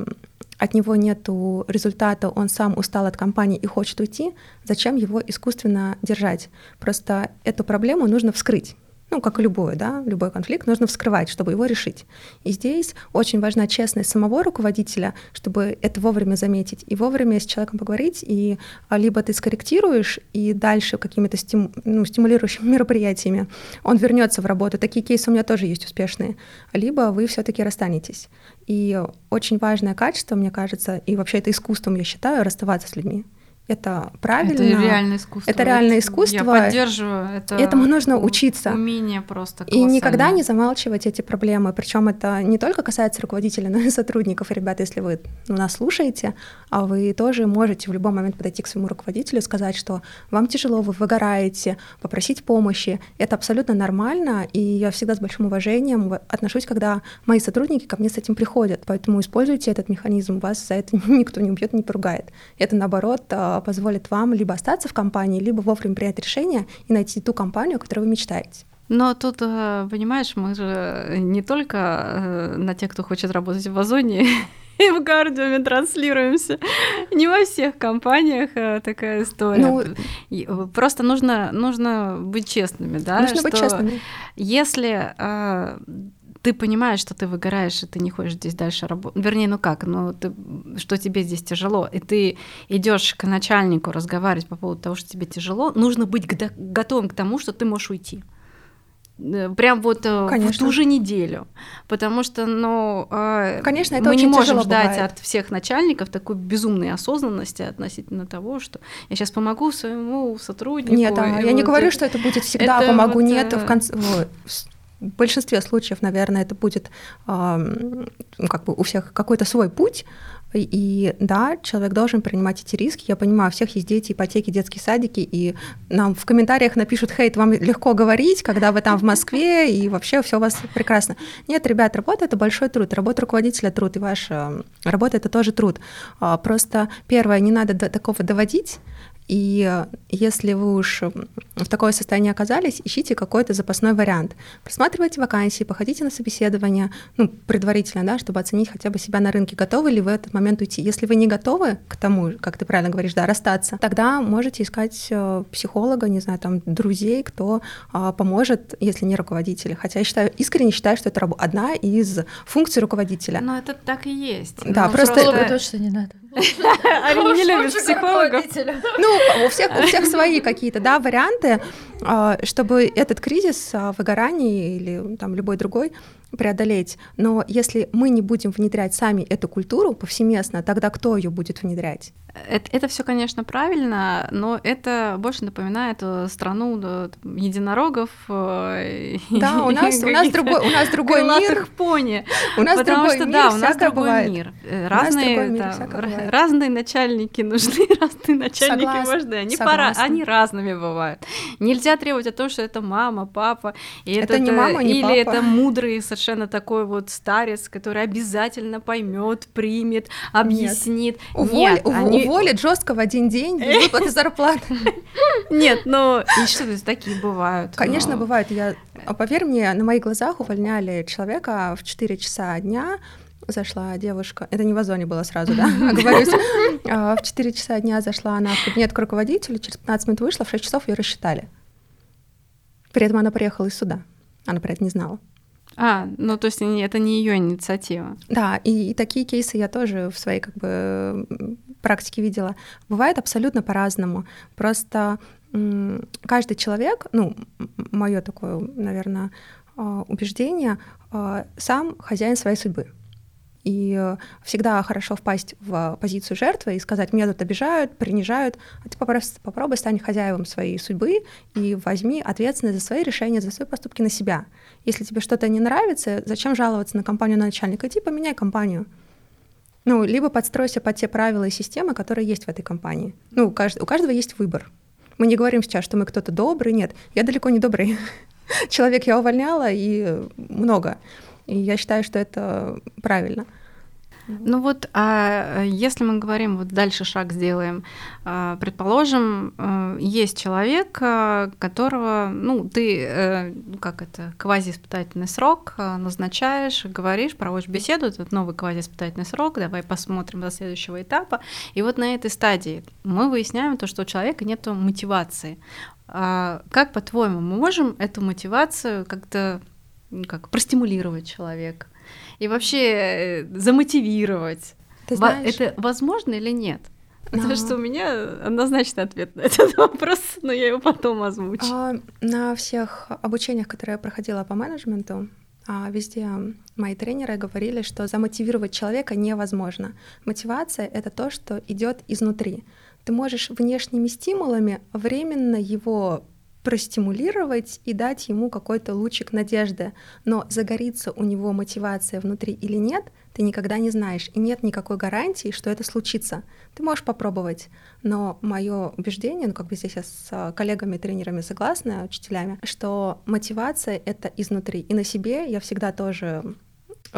B: от него нет результата, он сам устал от компании и хочет уйти, зачем его искусственно держать? Просто эту проблему нужно вскрыть ну, как и любой, да, любой конфликт нужно вскрывать, чтобы его решить. И здесь очень важна честность самого руководителя, чтобы это вовремя заметить и вовремя с человеком поговорить, и а, либо ты скорректируешь, и дальше какими-то стим, ну, стимулирующими мероприятиями он вернется в работу. Такие кейсы у меня тоже есть успешные. Либо вы все-таки расстанетесь. И очень важное качество, мне кажется, и вообще это искусством, я считаю, расставаться с людьми это правильно. Это
A: реальное искусство.
B: Это реальное искусство. Я
A: поддерживаю. Это
B: Этому нужно учиться.
A: Умение просто
B: И никогда не замалчивать эти проблемы. Причем это не только касается руководителя, но и сотрудников. Ребята, если вы нас слушаете, а вы тоже можете в любой момент подойти к своему руководителю, сказать, что вам тяжело, вы выгораете, попросить помощи. Это абсолютно нормально, и я всегда с большим уважением отношусь, когда мои сотрудники ко мне с этим приходят. Поэтому используйте этот механизм, вас за это никто не убьет, не поругает. Это наоборот а, позволит вам либо остаться в компании, либо вовремя принять решение и найти ту компанию, о которой вы мечтаете.
A: Но тут, э, понимаешь, мы же не только э, на тех, кто хочет работать в Озоне и в Гардиуме транслируемся. Не во всех компаниях э, такая история. Ну, Просто нужно, нужно быть честными, да?
B: Нужно быть честными.
A: Если ты понимаешь, что ты выгораешь, и ты не хочешь здесь дальше работать. Вернее, ну как, ну ты, что тебе здесь тяжело, и ты идешь к начальнику разговаривать по поводу того, что тебе тяжело, нужно быть готовым к тому, что ты можешь уйти. Э, прям вот Конечно. Э, в ту же неделю. Потому что, ну,
B: э, Конечно, это
A: мы не можем
B: ждать
A: бывает. от всех начальников такой безумной осознанности относительно того, что я сейчас помогу своему сотруднику.
B: Нет, а, я вот не говорю, это, что это будет всегда это помогу, вот, нет, в конце в большинстве случаев, наверное, это будет э, как бы у всех какой-то свой путь. И, да, человек должен принимать эти риски. Я понимаю, у всех есть дети, ипотеки, детские садики, и нам в комментариях напишут, хейт, вам легко говорить, когда вы там в Москве, и вообще все у вас прекрасно. Нет, ребят, работа — это большой труд, работа руководителя — труд, и ваша работа — это тоже труд. А, просто первое, не надо до такого доводить, и если вы уж в такое состояние оказались, ищите какой-то запасной вариант. Просматривайте вакансии, походите на собеседование, ну, предварительно, да, чтобы оценить хотя бы себя на рынке, готовы ли вы в этот момент уйти. Если вы не готовы к тому, как ты правильно говоришь, да, расстаться, тогда можете искать э, психолога, не знаю, там, друзей, кто а, поможет, если не руководители. Хотя я считаю, искренне считаю, что это одна из функций руководителя.
A: Но это так и есть.
B: Да, Но просто...
C: Психолога точно не надо.
A: Они не любят психологов.
B: Ну, у всех, у всех свои какие-то, да, варианты, а, чтобы этот кризис а, выгорания или там любой другой преодолеть. Но если мы не будем внедрять сами эту культуру повсеместно, тогда кто ее будет внедрять?
A: Это, это все, конечно, правильно, но это больше напоминает э, страну да, единорогов.
B: Э, да, у нас, у нас другой, у нас другой мир.
A: пони.
B: У нас
A: Потому
B: другой
A: что,
B: мир,
A: да, у нас другой
B: бывает.
A: мир. Разные, мир, да, разные начальники нужны, разные начальники согласна, важны. Они, пора, они разными бывают. Нельзя требовать о том, что это мама, папа. И
B: это, это не мама, не
A: Или
B: папа.
A: это мудрый совершенно такой вот старец, который обязательно поймет, примет, объяснит.
B: Нет, Уволь, Нет они уволят жестко в один день без выплаты зарплаты.
A: Нет, но и что такие бывают.
B: Конечно, бывают. Я, а поверь мне, на моих глазах увольняли человека в 4 часа дня, зашла девушка, это не в Озоне было сразу, да, оговорюсь, а, в 4 часа дня зашла она в кабинет к руководителю, через 15 минут вышла, в 6 часов ее рассчитали. При этом она приехала из суда, она про это не знала.
A: А, ну то есть это не ее инициатива.
B: Да, и, и такие кейсы я тоже в своей как бы практике видела. Бывает абсолютно по-разному. Просто каждый человек, ну, мое такое, наверное, а, убеждение, а, сам хозяин своей судьбы. И всегда хорошо впасть в позицию жертвы и сказать, меня тут обижают, принижают, а ты попробуй, попробуй стань хозяевом своей судьбы и возьми ответственность за свои решения, за свои поступки на себя. Если тебе что-то не нравится, зачем жаловаться на компанию на начальника? Иди поменяй компанию. Ну, либо подстройся под те правила и системы, которые есть в этой компании. Ну, у, кажд... у каждого есть выбор. Мы не говорим сейчас, что мы кто-то добрый, нет. Я далеко не добрый человек, я увольняла, и много. И я считаю, что это правильно.
A: Ну вот, а если мы говорим, вот дальше шаг сделаем, а, предположим, э, есть человек, э, которого, ну, ты, э, ну, как это, квазииспытательный срок назначаешь, говоришь, проводишь беседу, этот новый квазииспытательный срок, давай посмотрим до следующего этапа. И вот на этой стадии мы выясняем то, что у человека нет мотивации. А как, по-твоему, мы можем эту мотивацию как-то ну, как простимулировать человека и вообще э, замотивировать. Ты знаешь... Это возможно или нет? Потому но... что у меня однозначный ответ на этот вопрос, но я его потом озвучу. А,
B: на всех обучениях, которые я проходила по менеджменту, а, везде мои тренеры говорили, что замотивировать человека невозможно. Мотивация — это то, что идет изнутри. Ты можешь внешними стимулами временно его простимулировать и дать ему какой-то лучик надежды. Но загорится у него мотивация внутри или нет, ты никогда не знаешь. И нет никакой гарантии, что это случится. Ты можешь попробовать, но мое убеждение, ну как бы здесь я с коллегами, тренерами согласна, учителями, что мотивация — это изнутри. И на себе я всегда тоже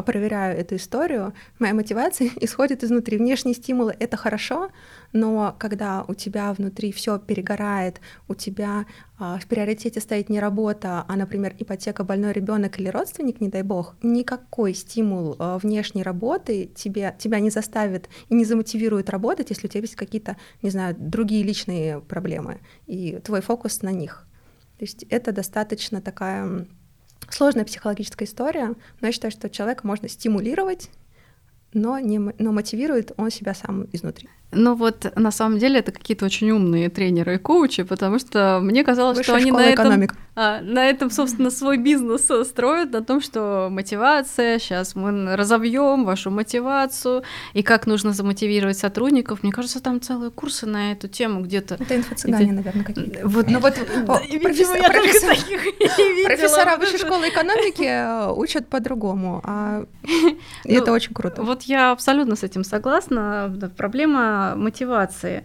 B: проверяю эту историю, моя мотивация исходит изнутри. Внешние стимулы — это хорошо, но когда у тебя внутри все перегорает, у тебя а, в приоритете стоит не работа, а, например, ипотека, больной ребенок или родственник, не дай бог, никакой стимул а, внешней работы тебе, тебя не заставит и не замотивирует работать, если у тебя есть какие-то, не знаю, другие личные проблемы, и твой фокус на них. То есть это достаточно такая Сложная психологическая история, но я считаю, что человека можно стимулировать, но, не, но мотивирует он себя сам изнутри.
A: Ну вот на самом деле это какие-то очень умные тренеры и коучи, потому что мне казалось, Высшая что они на этом, а, на этом, собственно, свой бизнес строят, на том, что мотивация, сейчас мы разовьем вашу мотивацию, и как нужно замотивировать сотрудников. Мне кажется, там целые курсы на эту тему где-то.
B: Это инфо-цыгане, наверное, какие-то.
A: Вот, ну вот
B: профессора высшей школы экономики э, учат по-другому, а это ну, очень круто.
A: Вот я абсолютно с этим согласна. Проблема мотивации.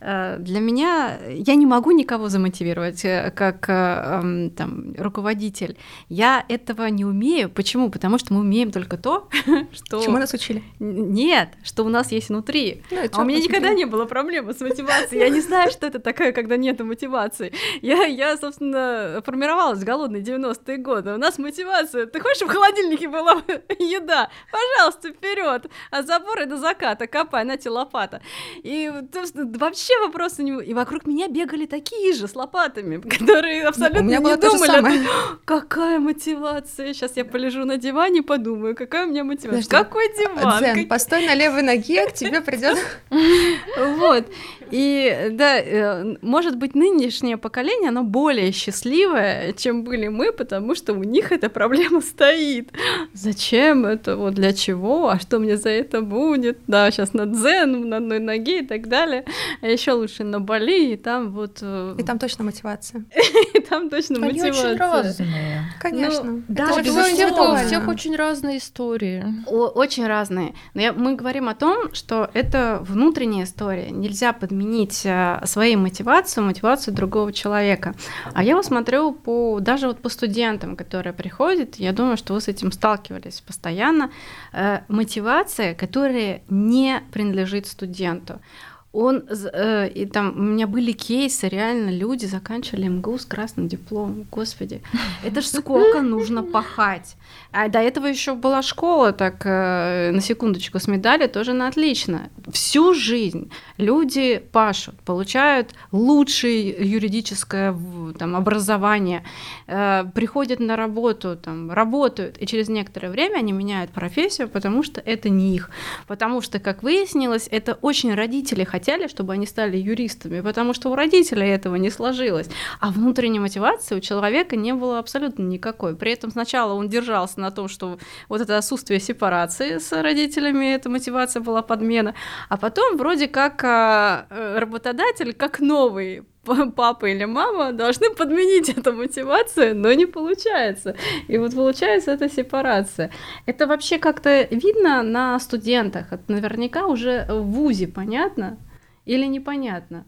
A: Э, для меня я не могу никого замотивировать э, как э, там, руководитель. Я этого не умею. Почему? Потому что мы умеем только то, что...
B: Чему нас учили?
A: Нет, что у нас есть внутри. Ну, а у меня никогда не было проблемы с мотивацией. Я не знаю, что это такое, когда нет мотивации. Я, я собственно, формировалась в голодные 90-е годы. У нас мотивация. Ты хочешь, в холодильнике была еда? Пожалуйста, вперед! От забора до заката копай, на тебе лопата. И вообще вообще вопросы не... И вокруг меня бегали такие же с лопатами, которые абсолютно
B: У меня
A: не думали. Какая мотивация? Сейчас я полежу на диване, подумаю, какая у меня мотивация.
B: Подожди.
A: Какой диван?
B: Дзен,
A: Какие-
B: постой на левой ноге, к тебе придет.
A: Вот. И да, э, может быть, нынешнее поколение, оно более счастливое, чем были мы, потому что у них эта проблема стоит. Зачем это? Вот для чего? А что мне за это будет? Да, сейчас на дзен, на одной ноге и так далее. А еще лучше на Бали, и там вот... э,
B: И там точно мотивация.
A: и там точно
C: Они
A: мотивация.
C: очень разные.
B: Конечно.
A: Ну,
B: Это
A: да,
C: У всех, очень разные истории.
A: Очень разные. Но мы говорим о том, что это внутренняя история. Нельзя подменить а, своей мотивацию, мотивацию другого человека. А я вот смотрю по даже вот по студентам, которые приходят, я думаю, что вы с этим сталкивались постоянно. Э, мотивация, которая не принадлежит студенту. Он, э, и там у меня были кейсы, реально люди заканчивали МГУ с красным дипломом. Господи, это ж сколько нужно пахать. А до этого еще была школа, так э, на секундочку с медалью тоже на отлично. Всю жизнь люди пашут, получают лучшее юридическое там, образование, э, приходят на работу, там, работают, и через некоторое время они меняют профессию, потому что это не их. Потому что, как выяснилось, это очень родители хотели, чтобы они стали юристами, потому что у родителей этого не сложилось. А внутренней мотивации у человека не было абсолютно никакой. При этом сначала он держался на том, что вот это отсутствие сепарации с родителями, эта мотивация была подмена, а потом вроде как а, э, работодатель, как новый папа или мама должны подменить эту мотивацию, но не получается. И вот получается эта сепарация. Это вообще как-то видно на студентах. Это наверняка уже в ВУЗе понятно или непонятно?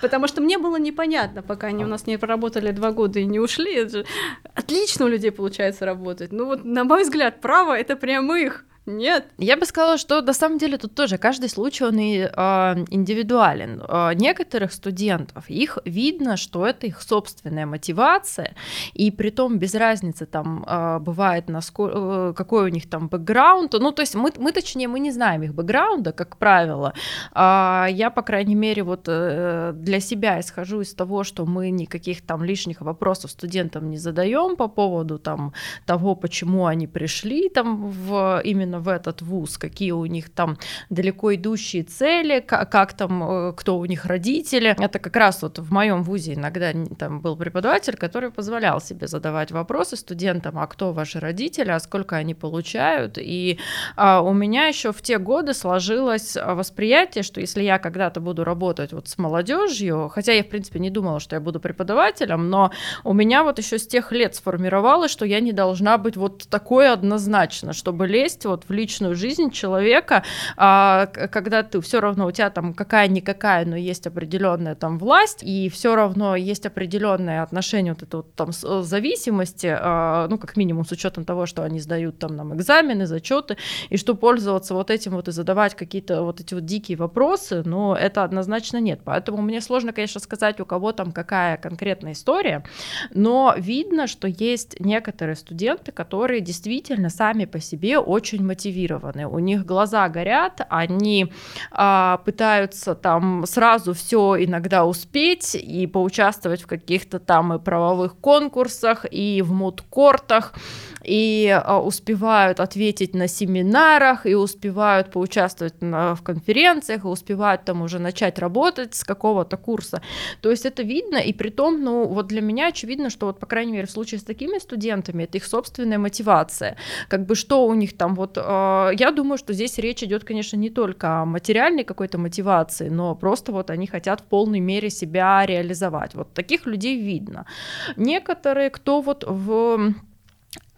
A: Потому что мне было непонятно, пока они у нас не проработали два года и не ушли. Это же отлично у людей получается работать. Ну вот, на мой взгляд, право — это прям их. Нет.
C: Я бы сказала, что на самом деле тут тоже каждый случай он и а, индивидуален. А, некоторых студентов их видно, что это их собственная мотивация, и при том без разницы там а, бывает насколько, какой у них там бэкграунд. Ну то есть мы, мы точнее мы не знаем их бэкграунда, как правило. А, я по крайней мере вот э, для себя исхожу из того, что мы никаких там лишних вопросов студентам не задаем по поводу там того, почему они пришли там в именно в этот вуз, какие у них там далеко идущие цели, как, как там, э, кто у них родители. Это как раз вот в моем вузе иногда там был преподаватель, который позволял себе задавать вопросы студентам, а кто ваши родители, а сколько они получают. И а, у меня еще в те годы сложилось восприятие, что если я когда-то буду работать вот с молодежью, хотя я в принципе не думала, что я буду преподавателем, но у меня вот еще с тех лет сформировалось, что я не должна быть вот такой однозначно, чтобы лезть вот в личную жизнь человека, а, когда ты все равно у тебя там какая-никакая, но есть определенная там власть, и все равно есть определенное отношение вот это вот там э, зависимости, а, ну как минимум с учетом того, что они сдают там нам экзамены, зачеты, и что пользоваться вот этим вот и задавать какие-то вот эти вот дикие вопросы, но это однозначно нет. Поэтому мне сложно, конечно, сказать, у кого там какая конкретная история, но видно, что есть некоторые студенты, которые действительно сами по себе очень мотивированы. У них глаза горят, они а, пытаются там сразу все иногда успеть и поучаствовать в каких-то там и правовых конкурсах, и в мудкортах, и а, успевают ответить на семинарах, и успевают поучаствовать на- в конференциях, и успевают там уже начать работать с какого-то курса. То есть это видно, и при том, ну вот для меня очевидно, что вот по крайней мере в случае с такими студентами это их собственная мотивация. Как бы что у них там вот, я думаю, что здесь речь идет, конечно, не только о материальной какой-то мотивации, но просто вот они хотят в полной мере себя реализовать. Вот таких людей видно. Некоторые, кто вот в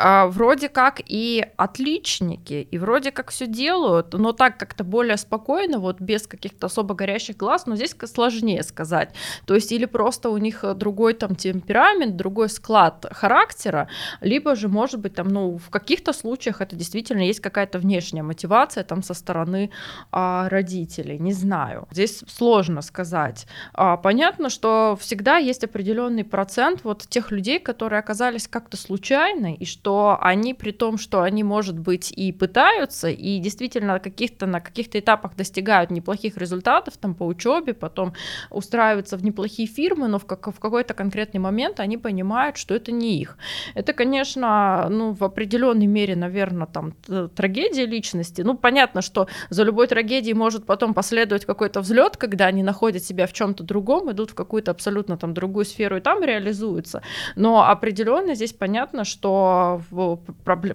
C: а, вроде как и отличники, и вроде как все делают, но так как-то более спокойно, вот без каких-то особо горящих глаз, но здесь сложнее сказать. То есть или просто у них э, другой там темперамент, другой склад характера, либо же, может быть, там, ну, в каких-то случаях это действительно есть какая-то внешняя мотивация там со стороны а, родителей, не знаю. Здесь сложно сказать. А, понятно, что всегда есть определенный процент вот тех людей, которые оказались как-то случайно, и что они при том, что они, может быть, и пытаются, и действительно каких-то на каких-то этапах достигают неплохих результатов там по учебе, потом устраиваются в неплохие фирмы, но в, как, в какой-то конкретный момент они понимают, что это не их. Это, конечно, ну, в определенной мере, наверное, там трагедия личности. Ну, понятно, что за любой трагедией может потом последовать какой-то взлет, когда они находят себя в чем-то другом, идут в какую-то абсолютно там другую сферу и там реализуются. Но определенно здесь понятно, что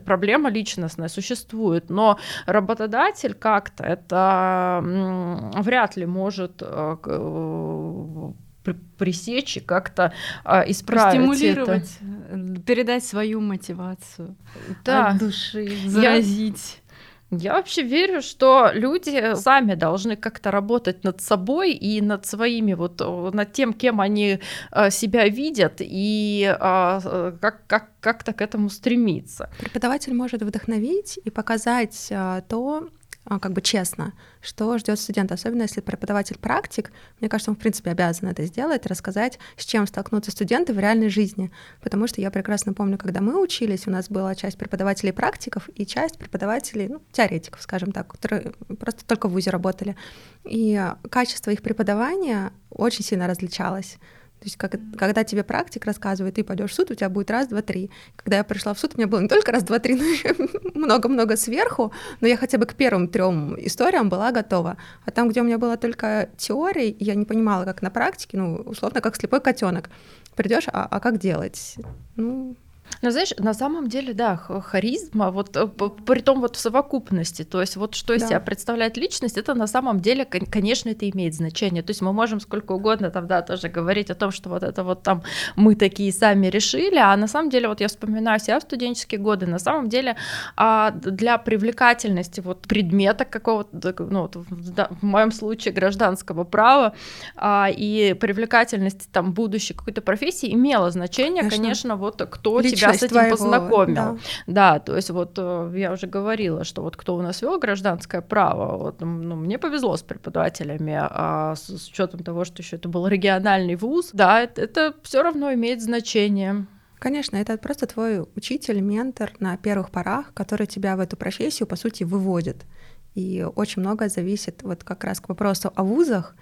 C: проблема личностная существует, но работодатель как-то это вряд ли может э, э, пресечь и как-то а, исправить
A: Стимулировать, это. передать свою мотивацию
C: да.
A: от души, заразить.
C: Я вообще верю, что люди сами должны как-то работать над собой и над своими вот над тем, кем они э, себя видят и а, э, как как как-то к этому стремиться.
B: Преподаватель может вдохновить и показать а, то, как бы честно, что ждет студента, особенно если преподаватель практик, мне кажется, он в принципе обязан это сделать, рассказать, с чем столкнутся студенты в реальной жизни, потому что я прекрасно помню, когда мы учились, у нас была часть преподавателей практиков и часть преподавателей, ну, теоретиков, скажем так, которые просто только в ВУЗе работали, и качество их преподавания очень сильно различалось. То есть, как, когда тебе практик рассказывает, ты пойдешь в суд, у тебя будет раз, два, три. Когда я пришла в суд, у меня было не только раз, два, три, но еще много-много сверху, но я хотя бы к первым трем историям была готова. А там, где у меня была только теория, я не понимала, как на практике, ну, условно, как слепой котенок. Придешь, а, а как делать? Ну,
C: ну, знаешь, на самом деле, да, харизма, вот э, при том вот в совокупности, то есть вот что из да. себя представляет личность, это на самом деле, конечно, это имеет значение. То есть мы можем сколько угодно там, да, тоже говорить о том, что вот это вот там мы такие сами решили, а на самом деле, вот я вспоминаю себя в студенческие годы, на самом деле а, для привлекательности вот предмета какого-то, ну, вот в, в моем случае гражданского права а, и привлекательности там будущей какой-то профессии имело значение, конечно, конечно вот кто Личность тебя с этим твоего, познакомил. Да. да, то есть вот э, я уже говорила, что вот кто у нас вел гражданское право, вот, ну, мне повезло с преподавателями, а с, с учетом того, что еще это был региональный вуз, да, это, это все равно имеет значение.
B: Конечно, это просто твой учитель, ментор на первых порах, который тебя в эту профессию, по сути, выводит. И очень многое зависит вот как раз к вопросу о вузах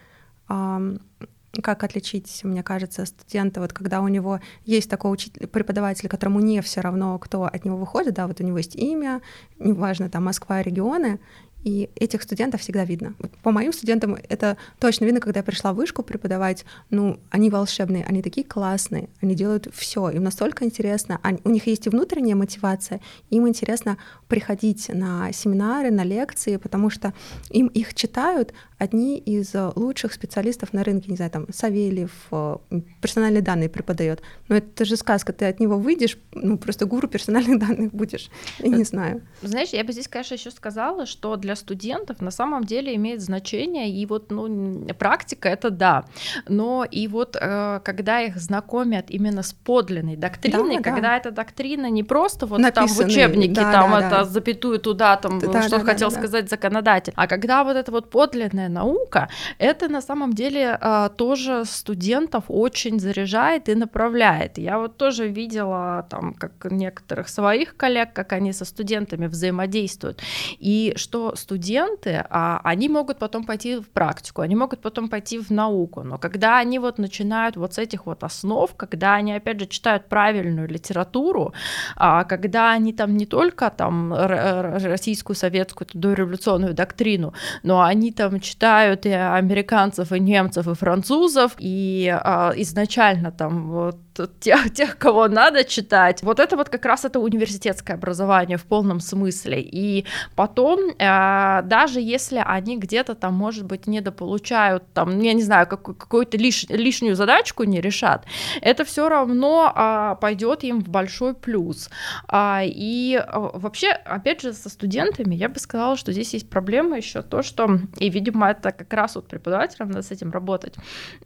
B: как отличить, мне кажется, студента, вот когда у него есть такой учитель, преподаватель, которому не все равно, кто от него выходит, да, вот у него есть имя, неважно, там Москва, регионы, и этих студентов всегда видно. По моим студентам это точно видно, когда я пришла в вышку преподавать. Ну, они волшебные, они такие классные, они делают все, им настолько интересно. Они, у них есть и внутренняя мотивация, им интересно приходить на семинары, на лекции, потому что им их читают одни из лучших специалистов на рынке, не знаю, там Савельев, э, персональные данные преподает. Но это же сказка, ты от него выйдешь, ну просто гуру персональных данных будешь. Я не знаю.
C: Знаешь, я бы здесь, конечно, еще сказала, что для для студентов на самом деле имеет значение, и вот ну, практика это да, но и вот э, когда их знакомят именно с подлинной доктриной, да, когда да. эта доктрина не просто вот Написанный, там в учебнике, да, там да, это да. запятую туда, там да, что да, хотел да, сказать да. законодатель, а когда вот эта вот подлинная наука, это на самом деле э, тоже студентов очень заряжает и направляет. Я вот тоже видела там, как некоторых своих коллег, как они со студентами взаимодействуют, и что студенты, а, они могут потом пойти в практику, они могут потом пойти в науку, но когда они вот начинают вот с этих вот основ, когда они опять же читают правильную литературу, а, когда они там не только там российскую, советскую, дореволюционную доктрину, но они там читают и американцев, и немцев, и французов, и а, изначально там вот тех, тех, кого надо читать. Вот это вот как раз это университетское образование в полном смысле. И потом, э, даже если они где-то там, может быть, недополучают, там, я не знаю, как, какую-то лиш, лишнюю задачку не решат, это все равно э, пойдет им в большой плюс. А, и э, вообще, опять же, со студентами я бы сказала, что здесь есть проблема еще то, что, и, видимо, это как раз вот преподавателям надо с этим работать,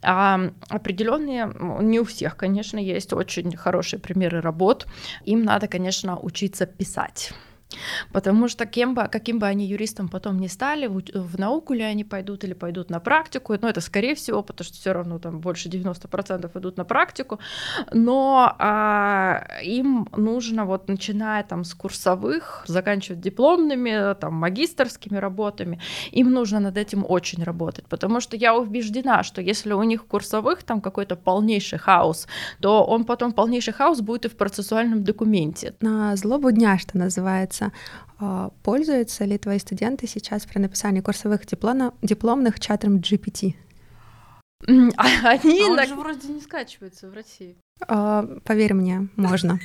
C: э, определенные, не у всех, конечно, конечно, есть очень хорошие примеры работ. Им надо, конечно, учиться писать потому что кем бы, каким бы они юристом потом не стали, в, науку ли они пойдут или пойдут на практику, ну это скорее всего, потому что все равно там больше 90% идут на практику, но а, им нужно вот начиная там с курсовых, заканчивать дипломными, там магистрскими работами, им нужно над этим очень работать, потому что я убеждена, что если у них курсовых там какой-то полнейший хаос, то он потом полнейший хаос будет и в процессуальном документе.
B: На злобу дня, что называется, а, пользуются ли твои студенты сейчас при написании курсовых дипломов, дипломных чатом GPT?
C: Они
A: а он же вроде не скачивается в России.
B: Uh, поверь мне, можно.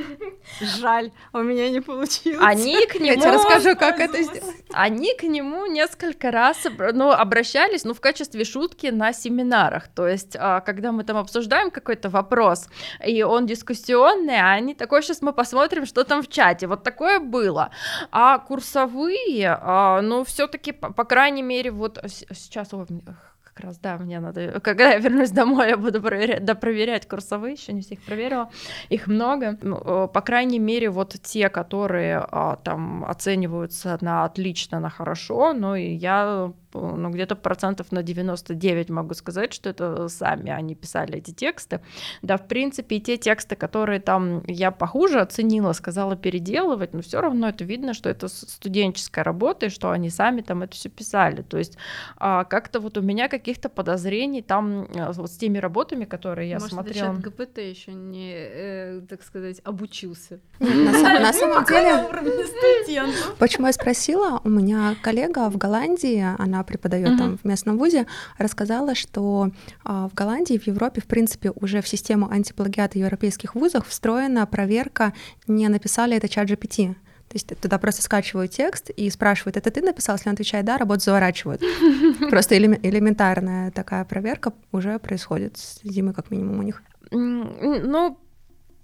A: Жаль, у меня не получилось.
C: Они к нему... Я
B: тебе расскажу, как это сделать.
C: Они к нему несколько раз ну, обращались, ну, в качестве шутки на семинарах. То есть, а, когда мы там обсуждаем какой-то вопрос, и он дискуссионный, а они такой, сейчас мы посмотрим, что там в чате. Вот такое было. А курсовые, а, ну, все таки по, по крайней мере, вот сейчас как раз, да, мне надо, когда я вернусь домой, я буду проверять, да, проверять курсовые, еще не всех проверила, их много, ну, по крайней мере, вот те, которые а, там оцениваются на отлично, на хорошо, ну и я ну, где-то процентов на 99 могу сказать, что это сами они писали эти тексты. Да, в принципе, и те тексты, которые там я похуже оценила, сказала переделывать, но все равно это видно, что это студенческая работа, и что они сами там это все писали. То есть а, как-то вот у меня каких-то подозрений там э, вот с теми работами, которые я
A: Может,
C: смотрела.
A: Может, ГПТ еще не, э, так сказать, обучился.
B: На самом деле, почему я спросила, у меня коллега в Голландии, она преподает uh-huh. там в местном вузе, рассказала, что а, в Голландии, в Европе, в принципе, уже в систему антиплагиата европейских вузов встроена проверка, не написали это чат GPT. То есть туда просто скачивают текст и спрашивают, это ты написал? Если он отвечает да, работу заворачивают. Просто элементарная такая проверка уже происходит с Димой как минимум у них.
C: Ну,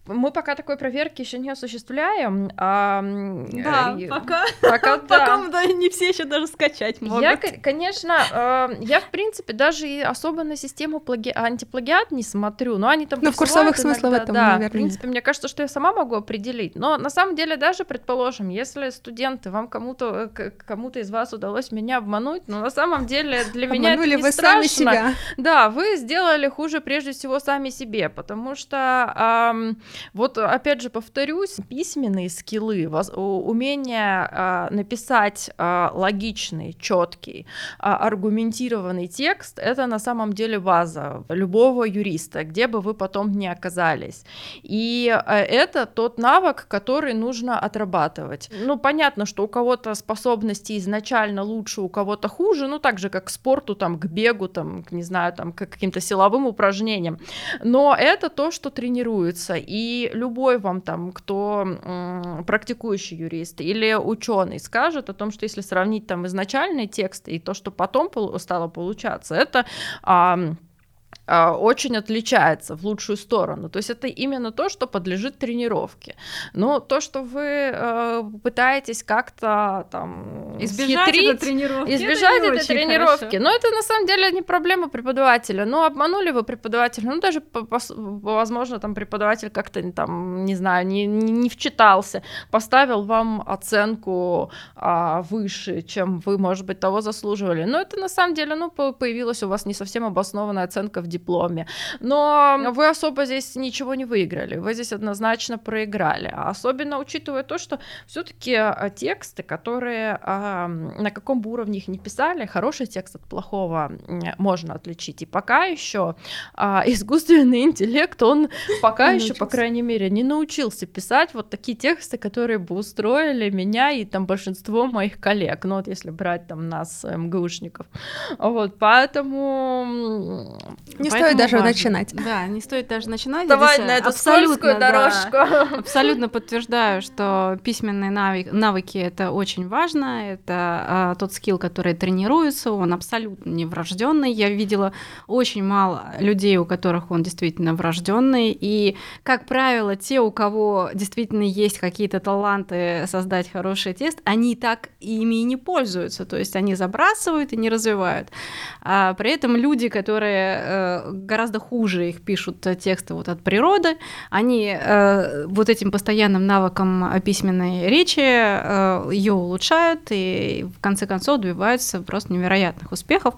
C: мы пока такой проверки еще не осуществляем. А,
A: да, э, пока. Пока, пока да. не все еще даже скачать могут.
C: Я, конечно, э, я, в принципе, даже и особо на систему плаги... антиплагиат не смотрю, но они там...
B: Ну, в курсовых смыслах в этом,
C: Да,
B: наверное,
C: в принципе, мне кажется, что я сама могу определить. Но на самом деле даже, предположим, если студенты, вам кому-то кому-то из вас удалось меня обмануть, но на самом деле для меня это не вы страшно. Сами себя. Да, вы сделали хуже прежде всего сами себе, потому что... Вот опять же повторюсь, письменные скиллы, умение а, написать а, логичный, четкий, а, аргументированный текст, это на самом деле база любого юриста, где бы вы потом ни оказались. И это тот навык, который нужно отрабатывать. Ну, понятно, что у кого-то способности изначально лучше, у кого-то хуже, ну, так же, как к спорту, там, к бегу, там, не знаю, там, к каким-то силовым упражнениям. Но это то, что тренируется. И и любой вам там, кто м, практикующий юрист или ученый, скажет о том, что если сравнить там изначальные тексты и то, что потом стало получаться, это а, очень отличается в лучшую сторону. То есть это именно то, что подлежит тренировке. Но то, что вы э, пытаетесь как-то там
A: избежать этой тренировки,
C: избежать это этой тренировки, хорошо. но это на самом деле не проблема преподавателя. Ну обманули вы преподавателя, ну даже возможно там преподаватель как-то там не знаю не, не, не вчитался, поставил вам оценку а, выше, чем вы может быть того заслуживали. Но это на самом деле ну появилась у вас не совсем обоснованная оценка в дипломе дипломе. Но вы особо здесь ничего не выиграли, вы здесь однозначно проиграли. Особенно учитывая то, что все-таки а, тексты, которые а, на каком бы уровне их не писали, хороший текст от плохого можно отличить. И пока еще а, искусственный интеллект, он пока еще, по крайней мере, не научился писать вот такие тексты, которые бы устроили меня и там большинство моих коллег. Ну вот если брать там нас, МГУшников. Вот, поэтому
B: не Поэтому стоит даже важно. начинать.
A: Да, не стоит даже начинать.
C: Давай на эту абсолютно дорожку. Да,
A: абсолютно подтверждаю, что письменные навыки, навыки это очень важно. Это а, тот скилл, который тренируется, он абсолютно не врожденный. Я видела очень мало людей, у которых он действительно врожденный. И, как правило, те, у кого действительно есть какие-то таланты создать хороший тест, они так ими и не пользуются. То есть они забрасывают и не развивают. А при этом люди, которые э, которые гораздо хуже их пишут тексты вот от природы, они э, вот этим постоянным навыком письменной речи э, ее улучшают и в конце концов добиваются просто невероятных успехов.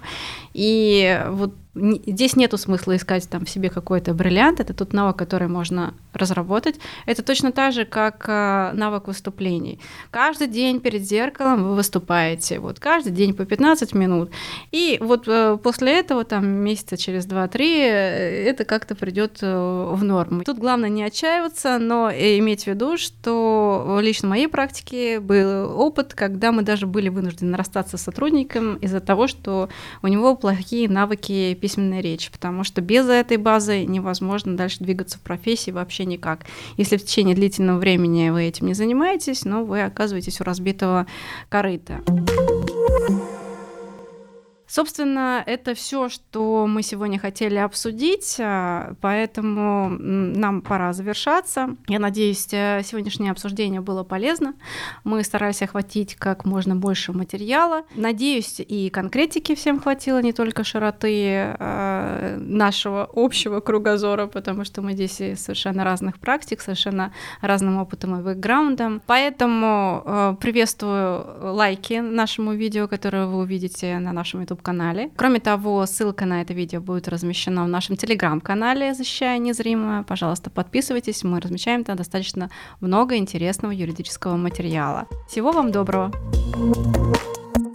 A: И вот Здесь нету смысла искать там в себе какой-то бриллиант, это тот навык, который можно разработать. Это точно так же, как э, навык выступлений. Каждый день перед зеркалом вы выступаете, вот каждый день по 15 минут. И вот э, после этого, там месяца через 2-3, э, это как-то придет в норму. Тут главное не отчаиваться, но иметь в виду, что лично в моей практике был опыт, когда мы даже были вынуждены расстаться с сотрудником из-за того, что у него плохие навыки письменной речи, потому что без этой базы невозможно дальше двигаться в профессии вообще никак. Если в течение длительного времени вы этим не занимаетесь, ну, вы оказываетесь у разбитого корыта. Собственно, это все, что мы сегодня хотели обсудить, а, поэтому нам пора завершаться. Я надеюсь, э, сегодняшнее обсуждение было полезно. Мы старались охватить как можно больше материала. Надеюсь, и конкретики всем хватило, не только широты а, нашего общего кругозора, потому что мы здесь совершенно разных практик, совершенно разным опытом и бэкграундом. Поэтому э, приветствую лайки нашему видео, которое вы увидите на нашем YouTube YouTube-канале. Кроме того, ссылка на это видео будет размещена в нашем Telegram-канале «Защищая незримое». Пожалуйста, подписывайтесь, мы размещаем там достаточно много интересного юридического материала. Всего вам доброго! thank you